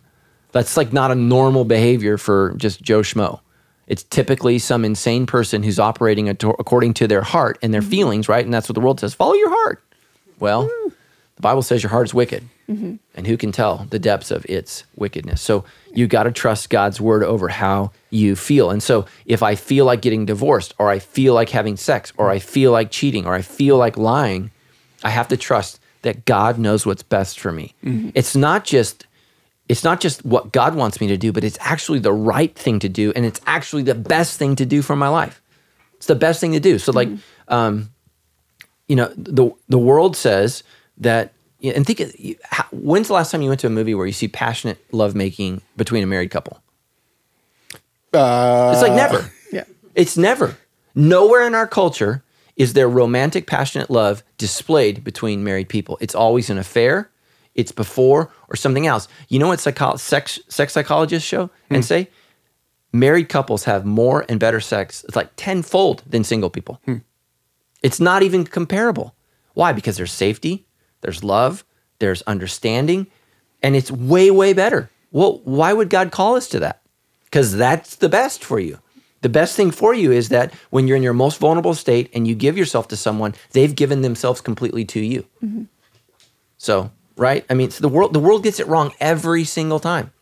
That's like not a normal behavior for just Joe Schmo. It's typically some insane person who's operating ato- according to their heart and their mm-hmm. feelings, right? And that's what the world says follow your heart. Well, mm. the Bible says your heart is wicked. Mm-hmm. And who can tell the depths of its wickedness? So you got to trust God's word over how you feel. And so if I feel like getting divorced, or I feel like having sex, or I feel like cheating, or I feel like lying, I have to trust that God knows what's best for me. Mm-hmm. It's not just it's not just what God wants me to do, but it's actually the right thing to do, and it's actually the best thing to do for my life. It's the best thing to do. So, like, mm-hmm. um, you know, the the world says that, and think, how- when's the last time you went to a movie where you see passionate lovemaking between a married couple? Uh, It's like never. Yeah. It's never. Nowhere in our culture is there romantic, passionate love displayed between married people. It's always an affair, it's before, or something else. You know what psycho- sex, sex psychologists show and say? Married couples have more and better sex. It's like tenfold than single people. It's not even comparable. Why? Because there's safety, there's love, there's understanding, and it's way, way better. Well, why would God call us to that? Because that's the best for you. The best thing for you is that when you're in your most vulnerable state and you give yourself to someone, they've given themselves completely to you. Mm-hmm. So, right? I mean, so the world the world gets it wrong every single time.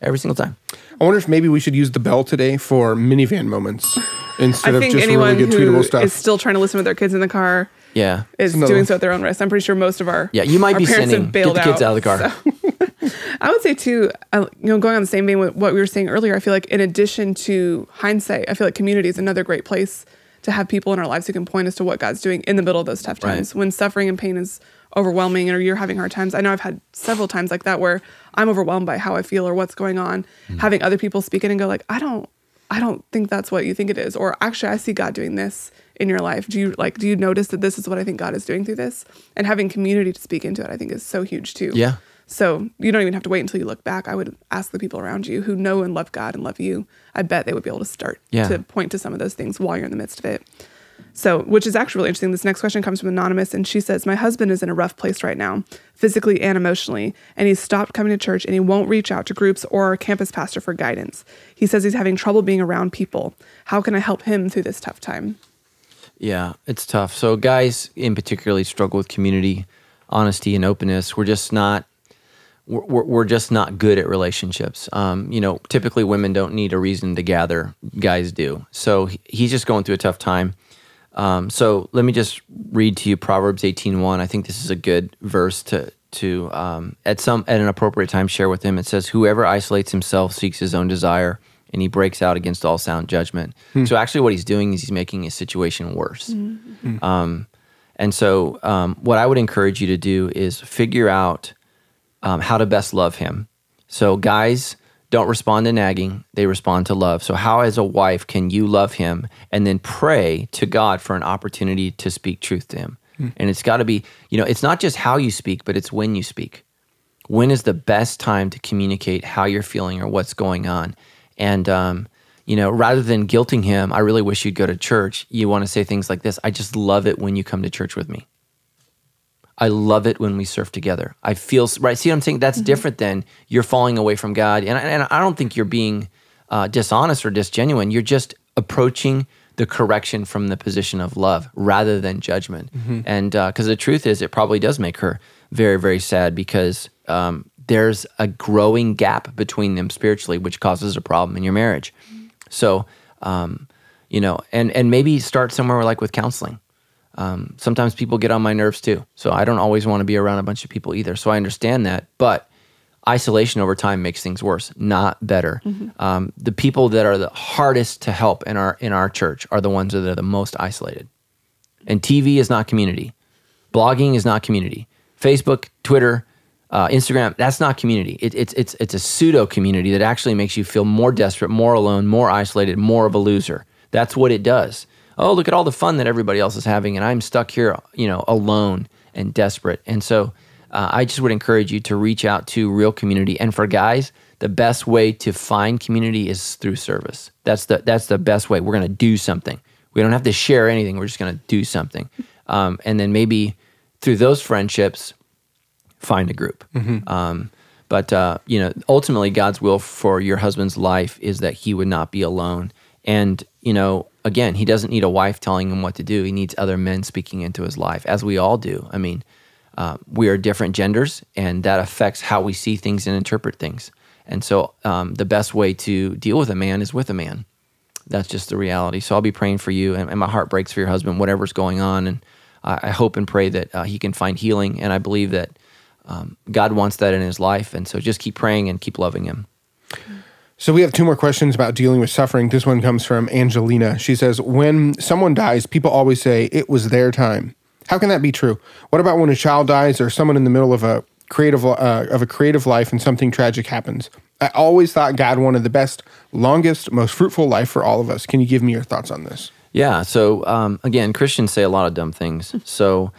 Every single time. I wonder if maybe we should use the bell today for minivan moments (laughs) instead I of think just anyone really good who tweetable is stuff. still trying to listen with their kids in the car Yeah. is another doing so at their own risk. I'm pretty sure most of our Yeah, you might be parents sinning. have Get bailed the kids out of the car. so. (laughs) I would say too, uh, you know, going on the same vein with what we were saying earlier. I feel like in addition to hindsight, I feel like community is another great place to have people in our lives who can point us to what God's doing in the middle of those tough Right. times when suffering and pain is overwhelming or you're having hard times. I know I've had several times like that where I'm overwhelmed by how I feel or what's going on. Mm. Having other people speak in and go like, I don't, I don't think that's what you think it is, or actually I see God doing this in your life. Do you like? Do you notice that this is what I think God is doing through this? And having community to speak into it, I think, is so huge too. Yeah. So you don't even have to wait until you look back. I would ask the people around you who know and love God and love you. I bet they would be able to start Yeah. to point to some of those things while you're in the midst of it. So, which is actually really interesting. This next question comes from Anonymous, and she says, My husband is in a rough place right now, physically and emotionally, and he's stopped coming to church and he won't reach out to groups or our campus pastor for guidance. He says he's having trouble being around people. How can I help him through this tough time? Yeah, it's tough. So guys in particularly struggle with community, honesty, and openness. We're just not we're, we're just not good at relationships. Um, you know, typically women don't need a reason to gather, guys do. So he's just going through a tough time. Um, so let me just read to you Proverbs 18:1. I think this is a good verse to to um, at some at an appropriate time share with him. It says, "Whoever isolates himself seeks his own desire, and he breaks out against all sound judgment." So actually, what he's doing is he's making his situation worse. Um, and so, um, what I would encourage you to do is figure out um, how to best love him. So, guys don't respond to nagging, they respond to love. So, how, as a wife, can you love him and then pray to God for an opportunity to speak truth to him? And it's got to be, you know, it's not just how you speak, but it's when you speak. When is the best time to communicate how you're feeling or what's going on? And, um, you know, rather than guilting him, I really wish you'd go to church. You want to say things like this I just love it when you come to church with me. I love it when we surf together. I feel right. See what I'm saying? That's different than you're falling away from God, and I- and I don't think you're being uh, dishonest or disgenuine. You're just approaching the correction from the position of love rather than judgment. And because the truth is, it probably does make her very very sad because um, there's a growing gap between them spiritually, which causes a problem in your marriage. So, um, you know, and and maybe start somewhere like with counseling um, sometimes people get on my nerves too. So I don't always want to be around a bunch of people either. So I understand that. But isolation over time makes things worse, not better. Um, the people that are the hardest to help in our in our church are the ones that are the most isolated. And TV is not community. Blogging is not community. Facebook, Twitter, uh, Instagram, that's not community. It, it's it's it's a pseudo community that actually makes you feel more desperate, more alone, more isolated, more of a loser. That's what it does. oh, look at all the fun that everybody else is having, and I'm stuck here, you know, alone and desperate. And so, uh, I just would encourage you to reach out to real community. And for guys, the best way to find community is through service. That's the that's the best way. We're going to do something. We don't have to share anything. We're just going to do something. Um, and then maybe through those friendships, find a group. Um, but uh, you know, ultimately, God's will for your husband's life is that he would not be alone. And you know, again, he doesn't need a wife telling him what to do. He needs other men speaking into his life, as we all do. I mean, uh, we are different genders, and that affects how we see things and interpret things. And so, um, the best way to deal with a man is with a man. That's just the reality. So I'll be praying for you, and, and my heart breaks for your husband, whatever's going on, and I, I hope and pray that uh, he can find healing. And I believe that um, God wants that in his life, and so just keep praying and keep loving him. So we have two more questions about dealing with suffering. This one comes from Angelina. She says, "When someone dies, people always say it was their time. How can that be true? What about when a child dies or someone in the middle of a creative uh, of a creative life and something tragic happens? I always thought God wanted the best, longest, most fruitful life for all of us. Can you give me your thoughts on this?" Yeah. So um, again, Christians say a lot of dumb things. So,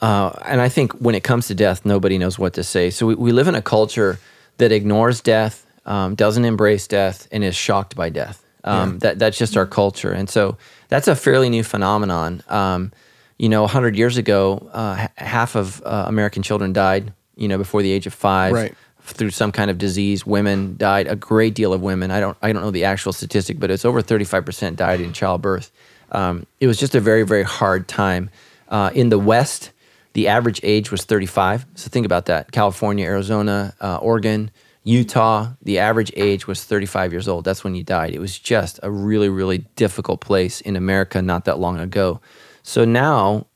uh, and I think when it comes to death, nobody knows what to say. So we, we live in a culture that ignores death, um, doesn't embrace death, and is shocked by death. Um, That that's just our culture, and so that's a fairly new phenomenon. Um, you know, hundred years ago, uh, half of uh, American children died. You know, before the age of five Right. through some kind of disease. Women died. A great deal of women. I don't. I don't know the actual statistic, but it's over thirty five percent died in childbirth. Um, it was just a very very hard time. Uh, in the West, the average age was thirty five. So think about that. California, Arizona, uh, Oregon, Utah. The average age was thirty five years old. That's when you died. It was just a really really difficult place in America not that long ago. So now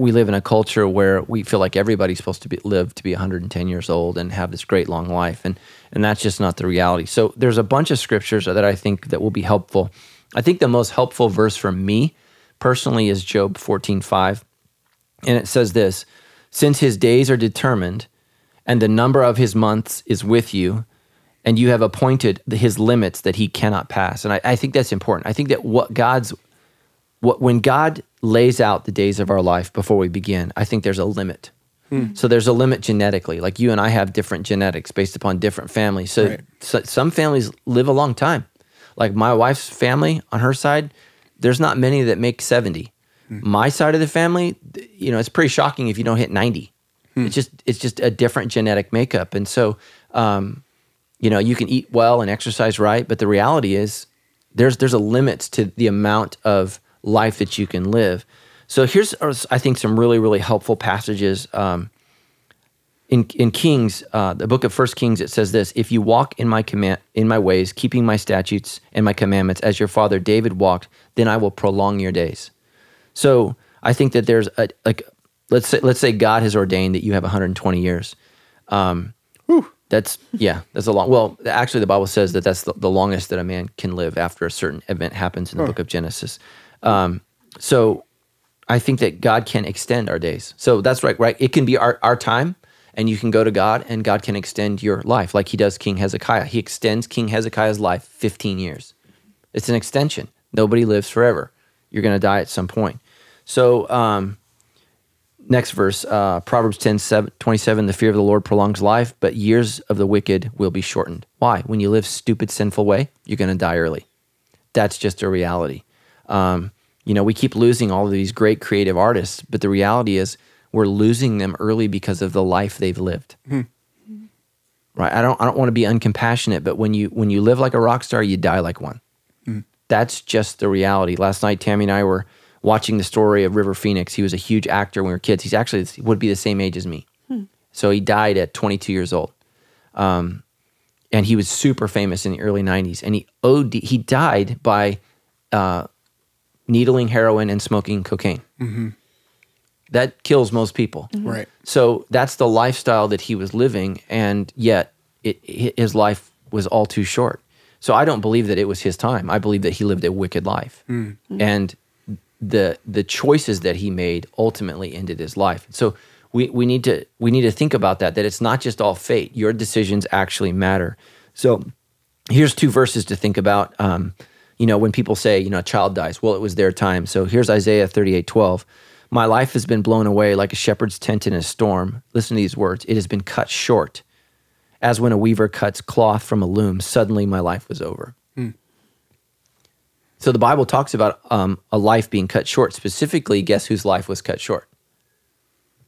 we live in a culture where we feel like everybody's supposed to be, live to be 110 years old and have this great long life and and that's just not the reality so there's a bunch of scriptures that i think that will be helpful i think the most helpful verse for me personally is job 14.5 and it says this since his days are determined and the number of his months is with you and you have appointed his limits that he cannot pass and I, I think that's important i think that what god's what when God lays out the days of our life before we begin, I think there's a limit. Hmm. So there's a limit genetically. Like you and I have different genetics based upon different families. So, Right. so some families live a long time. Like my wife's family on her side, there's not many that make 70. My side of the family, you know, it's pretty shocking if you don't hit 90. It's just it's just a different genetic makeup. And so um, you know, you can eat well and exercise right, but the reality is there's there's a limit to the amount of life that you can live. So here's uh, I think some really really helpful passages um, in in Kings, uh, the book of First Kings. It says this: If you walk in my command in my ways, keeping my statutes and my commandments, as your father David walked, then I will prolong your days. So I think that there's a like let's say let's say God has ordained that you have 120 years. Um, that's yeah, that's a long. Well, actually, the Bible says that that's the, the longest that a man can live after a certain event happens in the book of Genesis. Um, so I think that God can extend our days. So that's right, right? It can be our, our time, and you can go to God, and God can extend your life like he does King Hezekiah. He extends King Hezekiah's life 15 years. It's an extension. Nobody lives forever. You're going to die at some point. So, um, next verse, uh, Proverbs 10 7, 27, the fear of the Lord prolongs life, but years of the wicked will be shortened. Why? When you live stupid, sinful way, you're going to die early. That's just a reality. Um, you know, we keep losing all of these great creative artists, but the reality is we're losing them early because of the life they've lived. Right? I don't I don't want to be uncompassionate, but when you when you live like a rock star, you die like one. That's just the reality. Last night Tammy and I were watching the story of River Phoenix. He was a huge actor when we were kids. He's actually he would be the same age as me. Hmm. So he died at 22 years old. Um, and he was super famous in the early 90s and he OD, he died by uh, needling heroin and smoking cocaine. Mm-hmm. That kills most people. Mm-hmm. Right. So that's the lifestyle that he was living, and yet it, his life was all too short. So I don't believe that it was his time. I believe that he lived a wicked life, mm. Mm. and the the choices that he made ultimately ended his life. So we, we need to we need to think about that. That it's not just all fate. Your decisions actually matter. So here's two verses to think about. Um, you know, when people say, you know, a child dies, well, it was their time. So here's Isaiah 38 12. My life has been blown away like a shepherd's tent in a storm. Listen to these words. It has been cut short. As when a weaver cuts cloth from a loom, suddenly my life was over. So the Bible talks about um, a life being cut short. Specifically, guess whose life was cut short?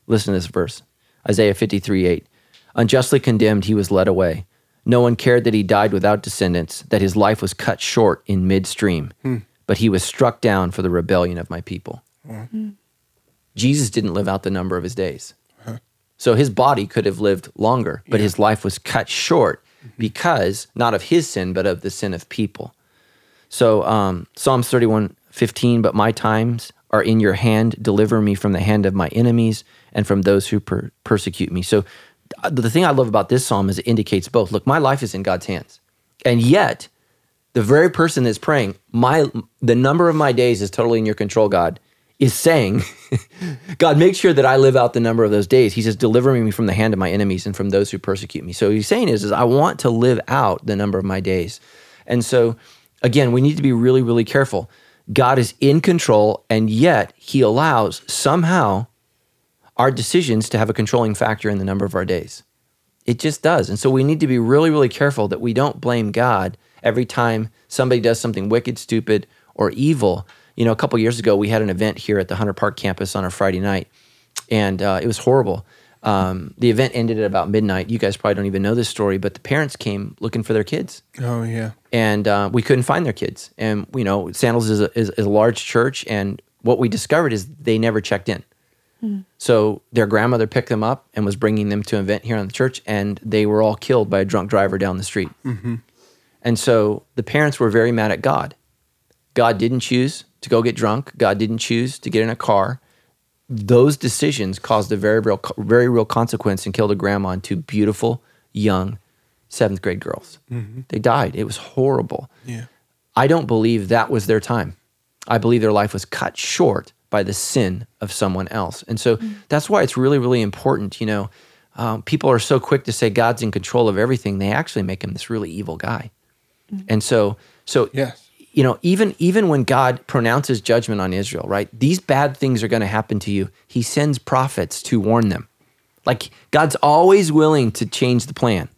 Listen to this verse Isaiah 53 8. Unjustly condemned, he was led away. No one cared that he died without descendants, that his life was cut short in midstream, but he was struck down for the rebellion of my people. Jesus didn't live out the number of his days. So his body could have lived longer, but his life was cut short because not of his sin, but of the sin of people. So um, Psalms 31, 15, but my times are in your hand. Deliver me from the hand of my enemies and from those who per- persecute me. So the thing I love about this psalm is it indicates both. Look, my life is in God's hands. And yet, the very person that's praying, my the number of my days is totally in your control, God, is saying, (laughs) God, make sure that I live out the number of those days. He says, deliver me from the hand of my enemies and from those who persecute me. So he's saying is, is I want to live out the number of my days. And so again, we need to be really, really careful. God is in control, and yet he allows somehow our decisions to have a controlling factor in the number of our days. It just does. And so we need to be really, really careful that we don't blame God every time somebody does something wicked, stupid, or evil. You know, a couple years ago, we had an event here at the Hunter Park campus on a Friday night, and uh, it was horrible. Um, the event ended at about midnight. You guys probably don't even know this story, but the parents came looking for their kids Oh yeah. and uh, we couldn't find their kids. And you know, Sandals is a, is, is a large church, and what we discovered is they never checked in. So their grandmother picked them up and was bringing them to an event here on the church, and they were all killed by a drunk driver down the street. And so the parents were very mad at God. God didn't choose to go get drunk. God didn't choose to get in a car. Those decisions caused a very real, very real consequence and killed a grandma and two beautiful young seventh grade girls. Mm-hmm. They died. It was horrible. Yeah. I don't believe that was their time. I believe their life was cut short by the sin of someone else. And so mm. that's why it's really, really important. You know, um, people are so quick to say God's in control of everything. They actually make him this really evil guy. Mm. And so, so Yes. You know, even even when God pronounces judgment on Israel, right? These bad things are going to happen to you. He sends prophets to warn them. Like God's always willing to change the plan.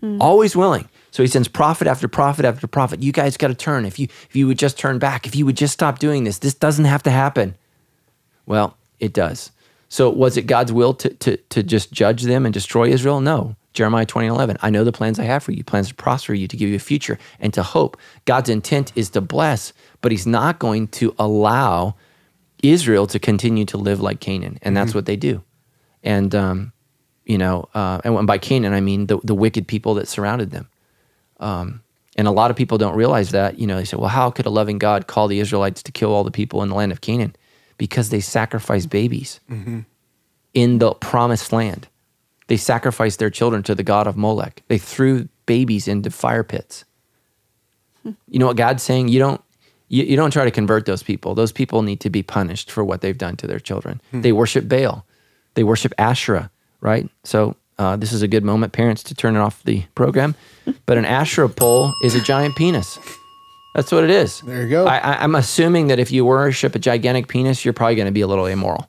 Hmm. Always willing. So he sends prophet after prophet after prophet. You guys got to turn. If you if you would just turn back, if you would just stop doing this, this doesn't have to happen. Well, it does. So was it God's will to to to just judge them and destroy Israel? No. Jeremiah 20, 11. I know the plans I have for you, plans to prosper you, to give you a future and to hope. God's intent is to bless, but he's not going to allow Israel to continue to live like Canaan. And that's what they do. And, um, you know, uh, and by Canaan, I mean the, the wicked people that surrounded them. Um, and a lot of people don't realize that. You know, they say, well, how could a loving God call the Israelites to kill all the people in the land of Canaan? Because they sacrificed babies in the promised land. They sacrificed their children to the god of Molech. They threw babies into fire pits. You know what God's saying? You don't you, you don't try to convert those people. Those people need to be punished for what they've done to their children. They worship Baal. They worship Asherah, right? So uh, this is a good moment, parents, to turn off the program. (laughs) But an Asherah pole is a giant penis. That's what it is. There you go. I, I, I'm assuming that if you worship a gigantic penis, you're probably going to be a little immoral,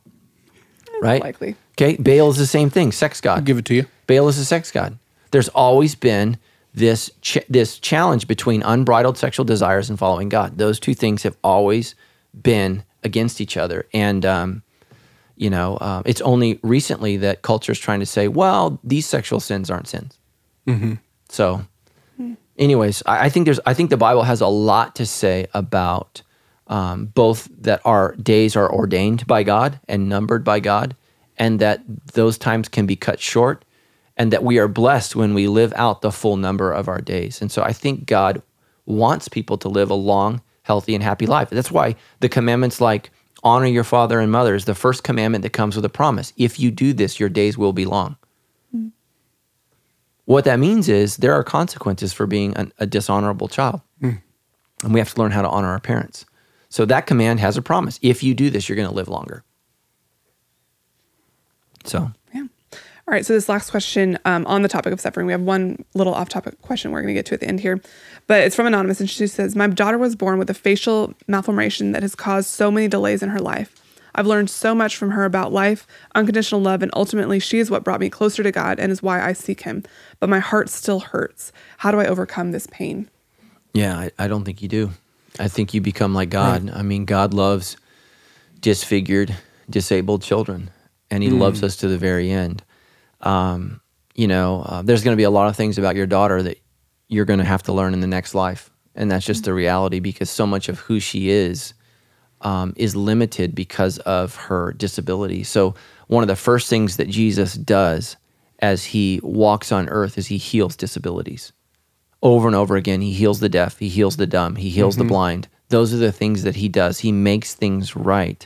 right? likely. Okay, Baal is the same thing, sex god. I'll give it to you. Baal is a sex god. There's always been this ch- this challenge between unbridled sexual desires and following God. Those two things have always been against each other, and um, you know, um, it's only recently that culture is trying to say, well, these sexual sins aren't sins. So, anyways, I, I think there's I think the Bible has a lot to say about um, both that our days are ordained by God and numbered by God, and that those times can be cut short, and that we are blessed when we live out the full number of our days. And so I think God wants people to live a long, healthy, and happy life. That's why the commandments like honor your father and mother is the first commandment that comes with a promise. If you do this, your days will be long. What that means is there are consequences for being an, a dishonorable child. And we have to learn how to honor our parents. So that command has a promise. If you do this, you're going to live longer. So, Yeah. All right, so this last question um, on the topic of suffering, we have one little off topic question we're going to get to at the end here, but it's from Anonymous, and she says, My daughter was born with a facial malformation that has caused so many delays in her life. I've learned so much from her about life, unconditional love, and ultimately she is what brought me closer to God and is why I seek Him. But my heart still hurts. How do I overcome this pain? Yeah, I, I don't think you do. I think you become like God. I mean, God loves disfigured, disabled children, and He loves us to the very end. Um, you know, uh, there's going to be a lot of things about your daughter that you're going to have to learn in the next life, and that's just the reality because so much of who she is um, is limited because of her disability. So, one of the first things that Jesus does as he walks on earth is he heals disabilities. Over and over again, he heals the deaf, he heals the dumb, he heals the blind. Those are the things that he does. He makes things right.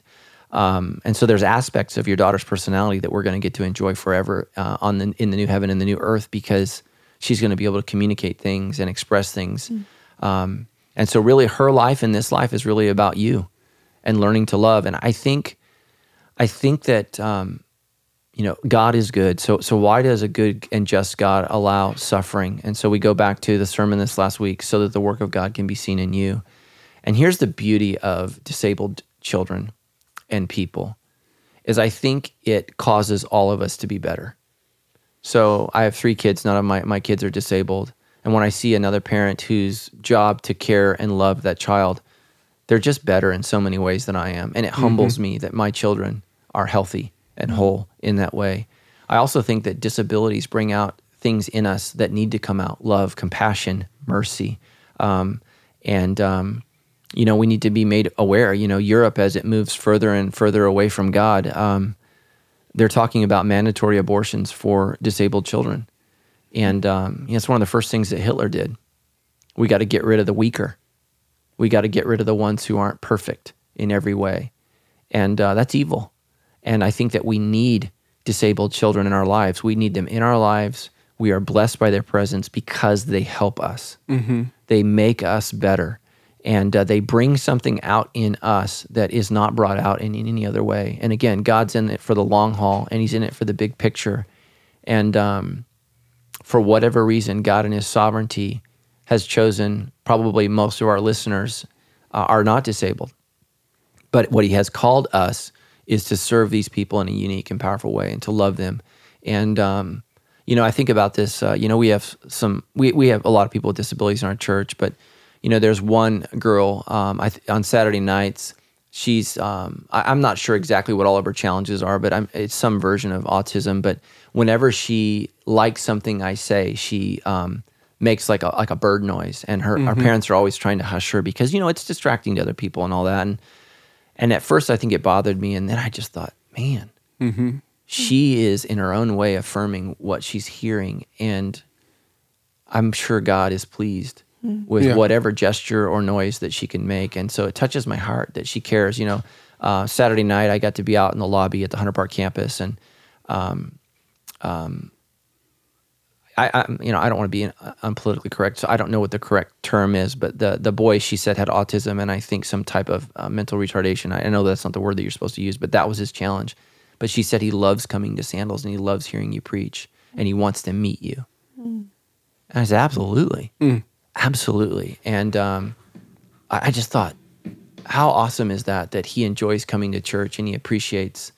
Um, and so there's aspects of your daughter's personality that we're going to get to enjoy forever uh, on the, in the new heaven and the new earth because she's going to be able to communicate things and express things. Um, and so, really, her life in this life is really about you and learning to love. And I think, I think that um, you know God is good. So, so why does a good and just God allow suffering? And so we go back to the sermon this last week, so that the work of God can be seen in you. And here's the beauty of disabled children and people is I think it causes all of us to be better. So I have three kids. None of my, my kids are disabled. And when I see another parent whose job to care and love that child, they're just better in so many ways than I am. And it mm-hmm. humbles me that my children are healthy and whole in that way. I also think that disabilities bring out things in us that need to come out love, compassion, mercy. Um, and, um, you know, we need to be made aware. You know, Europe, as it moves further and further away from God, um, they're talking about mandatory abortions for disabled children. And um, you know, it's one of the first things that Hitler did. We got to get rid of the weaker. We got to get rid of the ones who aren't perfect in every way. And uh, that's evil. And I think that we need disabled children in our lives. We need them in our lives. We are blessed by their presence because they help us. They make us better. And uh, they bring something out in us that is not brought out in, in any other way. And again, God's in it for the long haul and He's in it for the big picture. And um, for whatever reason, God in His sovereignty has chosen, probably most of our listeners uh, are not disabled. But what he has called us is to serve these people in a unique and powerful way and to love them. And, um, you know, I think about this, uh, you know, we have some, we, we have a lot of people with disabilities in our church, but, you know, there's one girl um, I th- on Saturday nights. She's, um, I, I'm not sure exactly what all of her challenges are, but I'm, it's some version of autism. But whenever she likes something I say, she um, makes like a like a bird noise, and her our parents are always trying to hush her because you know it's distracting to other people and all that. And and at first, I think it bothered me, and then I just thought, man, mm-hmm. she is in her own way affirming what she's hearing, and I'm sure God is pleased hmm. with Yeah. whatever gesture or noise that she can make, and so it touches my heart that she cares. You know, uh, Saturday night I got to be out in the lobby at the Hunter Park campus, and um, um, I, I you know I don't want to be uh, unpolitically correct, so I don't know what the correct term is. But the the boy she said had autism and I think some type of uh, mental retardation. I, I know that's not the word that you're supposed to use, but that was his challenge. But she said he loves coming to Sandals and he loves hearing you preach and he wants to meet you. And I said absolutely, absolutely. And um, I, I just thought, how awesome is that? That he enjoys coming to church and he appreciates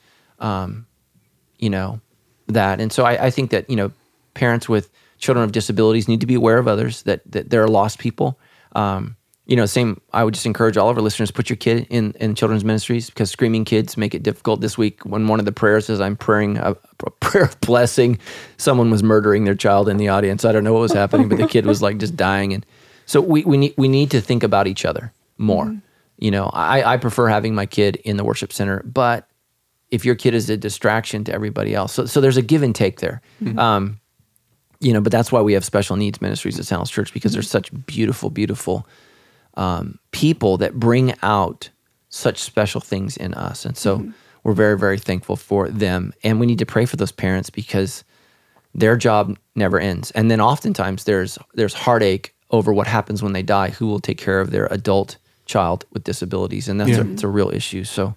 you know that and so I, I think that you know parents with children with disabilities need to be aware of others that that there are lost people. Um, you know same i would just encourage all of our listeners put your kid in in children's ministries because screaming kids make it difficult. This week when one of the prayers is i'm praying a, a prayer of blessing someone was murdering their child in the audience. I don't know what was happening but the kid was like just dying. And so we, we need we need to think about each other more. You know I, I prefer having my kid in the worship center but if your kid is a distraction to everybody else. So, so there's a give and take there. Um, you know, but that's why we have special needs ministries at Sandals Church because there's such beautiful, beautiful um, people that bring out such special things in us. And so we're very, very thankful for them. And we need to pray for those parents because their job never ends. And then oftentimes there's there's heartache over what happens when they die. Who will take care of their adult child with disabilities? And that's a, it's a real issue. So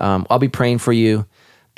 um, I'll be praying for you.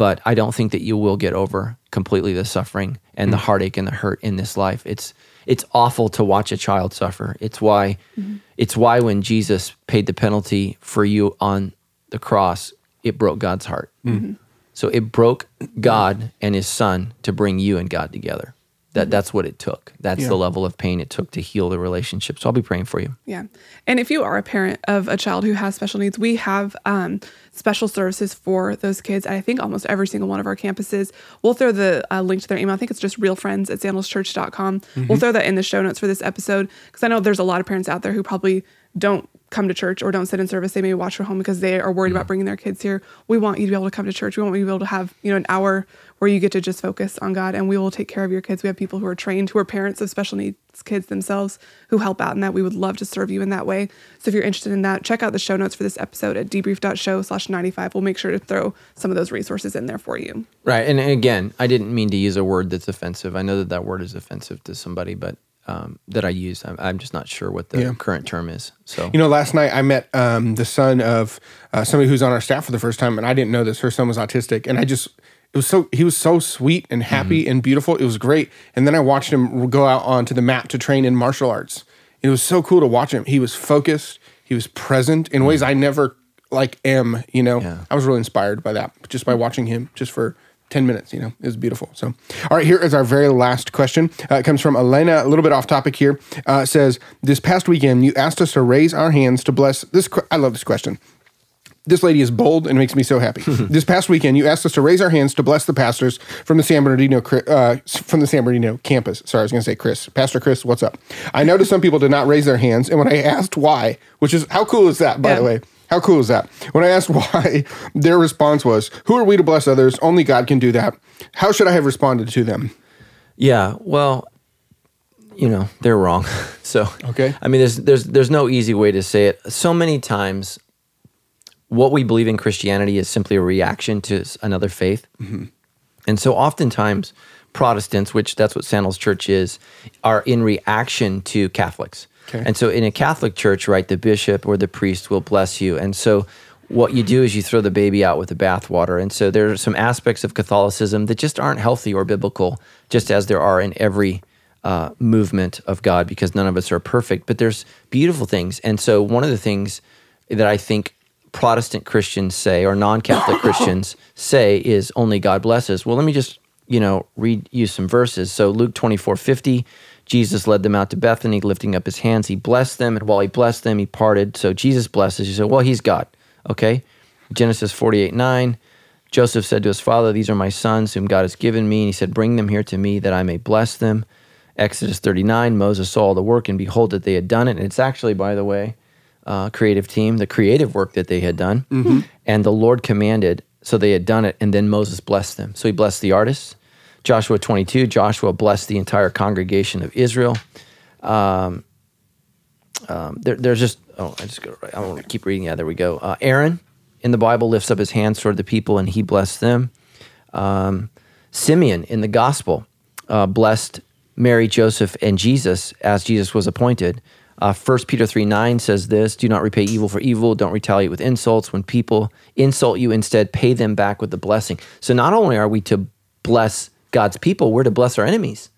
But I don't think that you will get over completely the suffering and the mm. heartache and the hurt in this life. It's it's awful to watch a child suffer. It's why mm-hmm. it's why when Jesus paid the penalty for you on the cross, it broke God's heart. Mm-hmm. So it broke God and his son to bring you and God together. That that's what it took. That's the level of pain it took to heal the relationship. So I'll be praying for you. Yeah. And if you are a parent of a child who has special needs, we have um, special services for those kids. I think almost every single one of our campuses. We'll throw the uh, link to their email. I think it's just realfriends at sandalschurch.com. We'll throw that in the show notes for this episode because I know there's a lot of parents out there who probably don't come to church or don't sit in service. They may watch from home because they are worried about bringing their kids here. We want you to be able to come to church. We want you to be able to have, you know, an hour where you get to just focus on God and we will take care of your kids. We have people who are trained, who are parents of special needs kids themselves who help out in that. We would love to serve you in that way. So if you're interested in that, check out the show notes for this episode at debrief.show slash 95. We'll make sure to throw some of those resources in there for you. Right. And again, I didn't mean to use a word that's offensive. I know that that word is offensive to somebody, but um, that I use, I'm, I'm just not sure what the Yeah. current term is. So You know, last night I met um, the son of uh, somebody who's on our staff for the first time, and I didn't know this. Her son was autistic, and I just it was so he was so sweet and happy and beautiful. It was great. And then I watched him go out onto the mat to train in martial arts. It was so cool to watch him. He was focused. He was present in ways I never like am. You know, Yeah. I was really inspired by that just by watching him just for. 10 minutes, you know, it was beautiful. So, all right, here is our very last question. Uh, it comes from Elena, a little bit off topic here. Uh, says, This past weekend, you asked us to raise our hands to bless this. que- I love this question. This lady is bold and makes me so happy. (laughs) this past weekend, you asked us to raise our hands to bless the pastors from the San Bernardino uh, from the San Bernardino campus. Sorry, I was going to say Chris. Pastor Chris, what's up? I noticed some people did not raise their hands, and when I asked why, which is how cool is that, by Yeah. the way? How cool is that? When I asked (laughs) why, their response was, "Who are we to bless others? Only God can do that." How should I have responded to them? Yeah, well, you know, they're wrong. (laughs) So, Okay. I mean, there's there's there's no easy way to say it. So many times, what we believe in Christianity is simply a reaction to another faith, mm-hmm. and so oftentimes Protestants, which that's what Sandals Church is, are in reaction to Catholics. Okay. And so, in a Catholic church, right, the bishop or the priest will bless you, and so. What you do is you throw the baby out with the bathwater. And so there are some aspects of Catholicism that just aren't healthy or biblical, just as there are in every uh, movement of God because none of us are perfect, but there's beautiful things. And so, one of the things that I think Protestant Christians say or non Catholic (coughs) Christians say is only God blesses. Well, let me just, you know, read you some verses. So, Luke 24 50, Jesus led them out to Bethany, lifting up his hands. He blessed them, and while he blessed them, he parted. So, Jesus blesses. You say, well, he's God. Okay. Genesis 48 9. Joseph said to his father, These are my sons whom God has given me. And he said, Bring them here to me that I may bless them. Exodus 39, Moses saw all the work and behold that they had done it. And it's actually, by the way, uh, creative team, the creative work that they had done. And the Lord commanded, so they had done it. And then Moses blessed them. So he blessed the artists. Joshua 22, Joshua blessed the entire congregation of Israel. Um, there, there's just, oh, I just go, right. I want to keep reading. Yeah, there we go. Uh, Aaron in the Bible lifts up his hands toward the people and he blessed them. Um, Simeon in the gospel uh, blessed Mary, Joseph, and Jesus as Jesus was appointed. Uh, 1 Peter 3 9 says this Do not repay evil for evil. Don't retaliate with insults. When people insult you, instead pay them back with the blessing. So not only are we to bless God's people, we're to bless our enemies.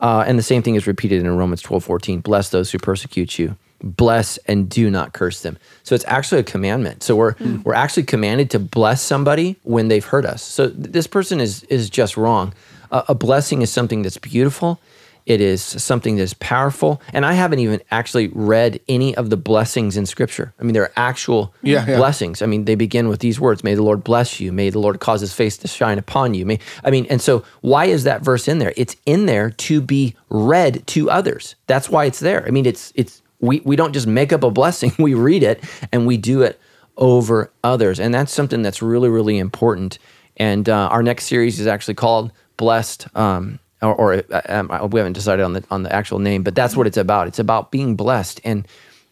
Uh, and the same thing is repeated in Romans 12 14. Bless those who persecute you. Bless and do not curse them. So it's actually a commandment. So we're we're actually commanded to bless somebody when they've hurt us. So th- this person is is just wrong. Uh, a blessing is something that's beautiful. It is something that's powerful. And I haven't even actually read any of the blessings in Scripture. I mean, there are actual Yeah, yeah. blessings. I mean, they begin with these words: "May the Lord bless you. May the Lord cause His face to shine upon you." May I mean, and so why is that verse in there? It's in there to be read to others. That's why it's there. I mean, it's it's we we don't just make up a blessing. (laughs) We read it and we do it over others, and that's something that's really really important. And uh, our next series is actually called "Blessed." Um, or, or uh, um, we haven't decided on the on the actual name, but that's what it's about. It's about being blessed, and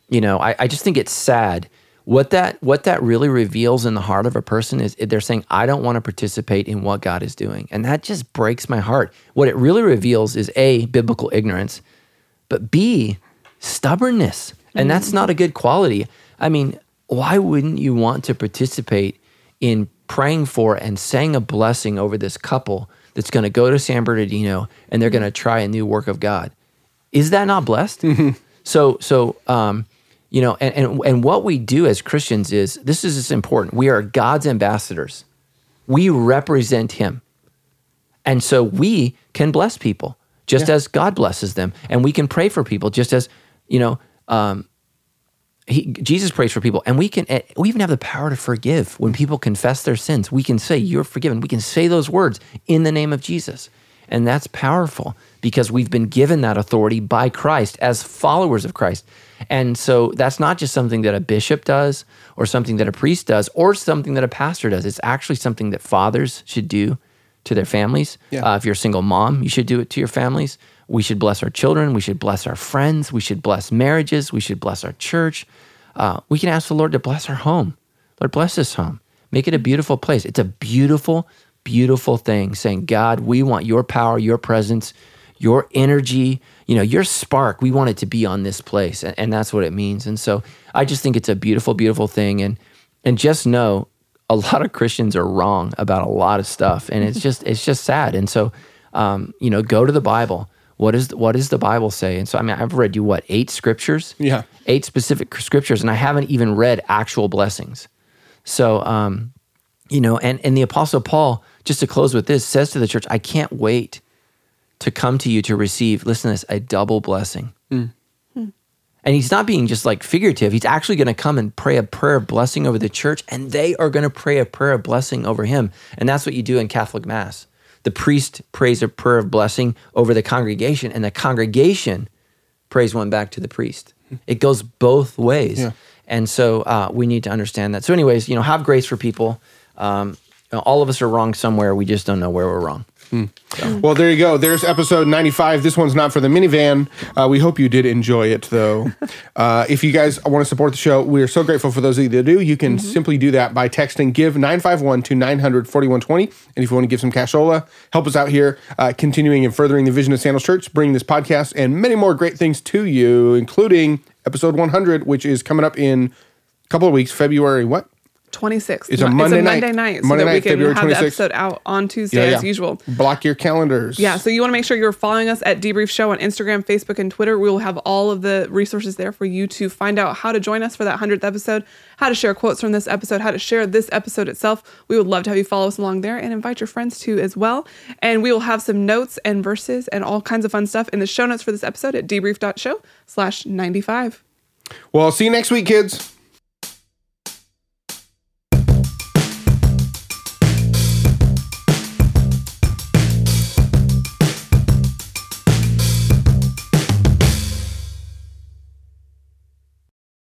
you know, I, I just think it's sad what that what that really reveals in the heart of a person is they're saying I don't want to participate in what God is doing, and that just breaks my heart. What it really reveals is a biblical ignorance, but b stubbornness, and that's not a good quality. I mean, why wouldn't you want to participate in praying for and saying a blessing over this couple that's going to go to San Bernardino and they're going to try a new work of God. Is that not blessed? (laughs) So, so, um, you know, and, and, and what we do as Christians is this is just important. We are God's ambassadors. We represent him. And so we can bless people just as God blesses them. And we can pray for people just as, you know, um, he, Jesus prays for people, and we can eh, we even have the power to forgive when people confess their sins. We can say, "You're forgiven." We can say those words in the name of Jesus, and that's powerful because we've been given that authority by Christ as followers of Christ. And so that's not just something that a bishop does, or something that a priest does, or something that a pastor does. It's actually something that fathers should do to their families. Yeah. Uh, if you're a single mom, you should do it to your families. We should bless our children. We should bless our friends. We should bless marriages. We should bless our church. Uh, we can ask the Lord to bless our home. Lord, bless this home. Make it a beautiful place. It's a beautiful, beautiful thing saying, God, we want your power, your presence, your energy, you know, your spark. We want it to be on this place. And, and that's what it means. And so I just think it's a beautiful, beautiful thing. And and just know a (laughs) lot of Christians are wrong about a lot of stuff. And it's just it's just sad. And so um, you know, go to the Bible. What is what does the Bible say? And so I mean, I've read you what eight scriptures, Yeah. eight specific scriptures, and I haven't even read actual blessings. So, um, you know, and and the Apostle Paul, just to close with this, says to the church, "I can't wait to come to you to receive. Listen to this, a double blessing." And he's not being just like figurative. He's actually going to come and pray a prayer of blessing over the church, and they are going to pray a prayer of blessing over him. And that's what you do in Catholic Mass. The priest prays a prayer of blessing over the congregation, and the congregation prays one back to the priest. It goes both ways. Yeah. And so uh, we need to understand that. So, anyways, you know, have grace for people. Um, all of us are wrong somewhere. We just don't know where we're wrong. Well, there you go. There's episode 95. This one's not for the minivan. Uh, we hope you did enjoy it, though. (laughs) uh, if you guys want to support the show, we are so grateful for those of you that do. You can simply do that by texting give 951 to 900 4120. And if you want to give some cashola, help us out here, uh, continuing and furthering the vision of Sandals Church, bringing this podcast and many more great things to you, including episode 100, which is coming up in a couple of weeks, February what? 26th. It's a Monday night. Monday night, so Monday that we can February have the episode out on Tuesday as usual. Block your calendars. Yeah, so you want to make sure you're following us at Debrief Show on Instagram, Facebook, and Twitter. We will have all of the resources there for you to find out how to join us for that 100th episode, how to share quotes from this episode, how to share this episode itself. We would love to have you follow us along there and invite your friends to as well. And we will have some notes and verses and all kinds of fun stuff in the show notes for this episode at debrief.show slash 95. Well, see you next week, kids.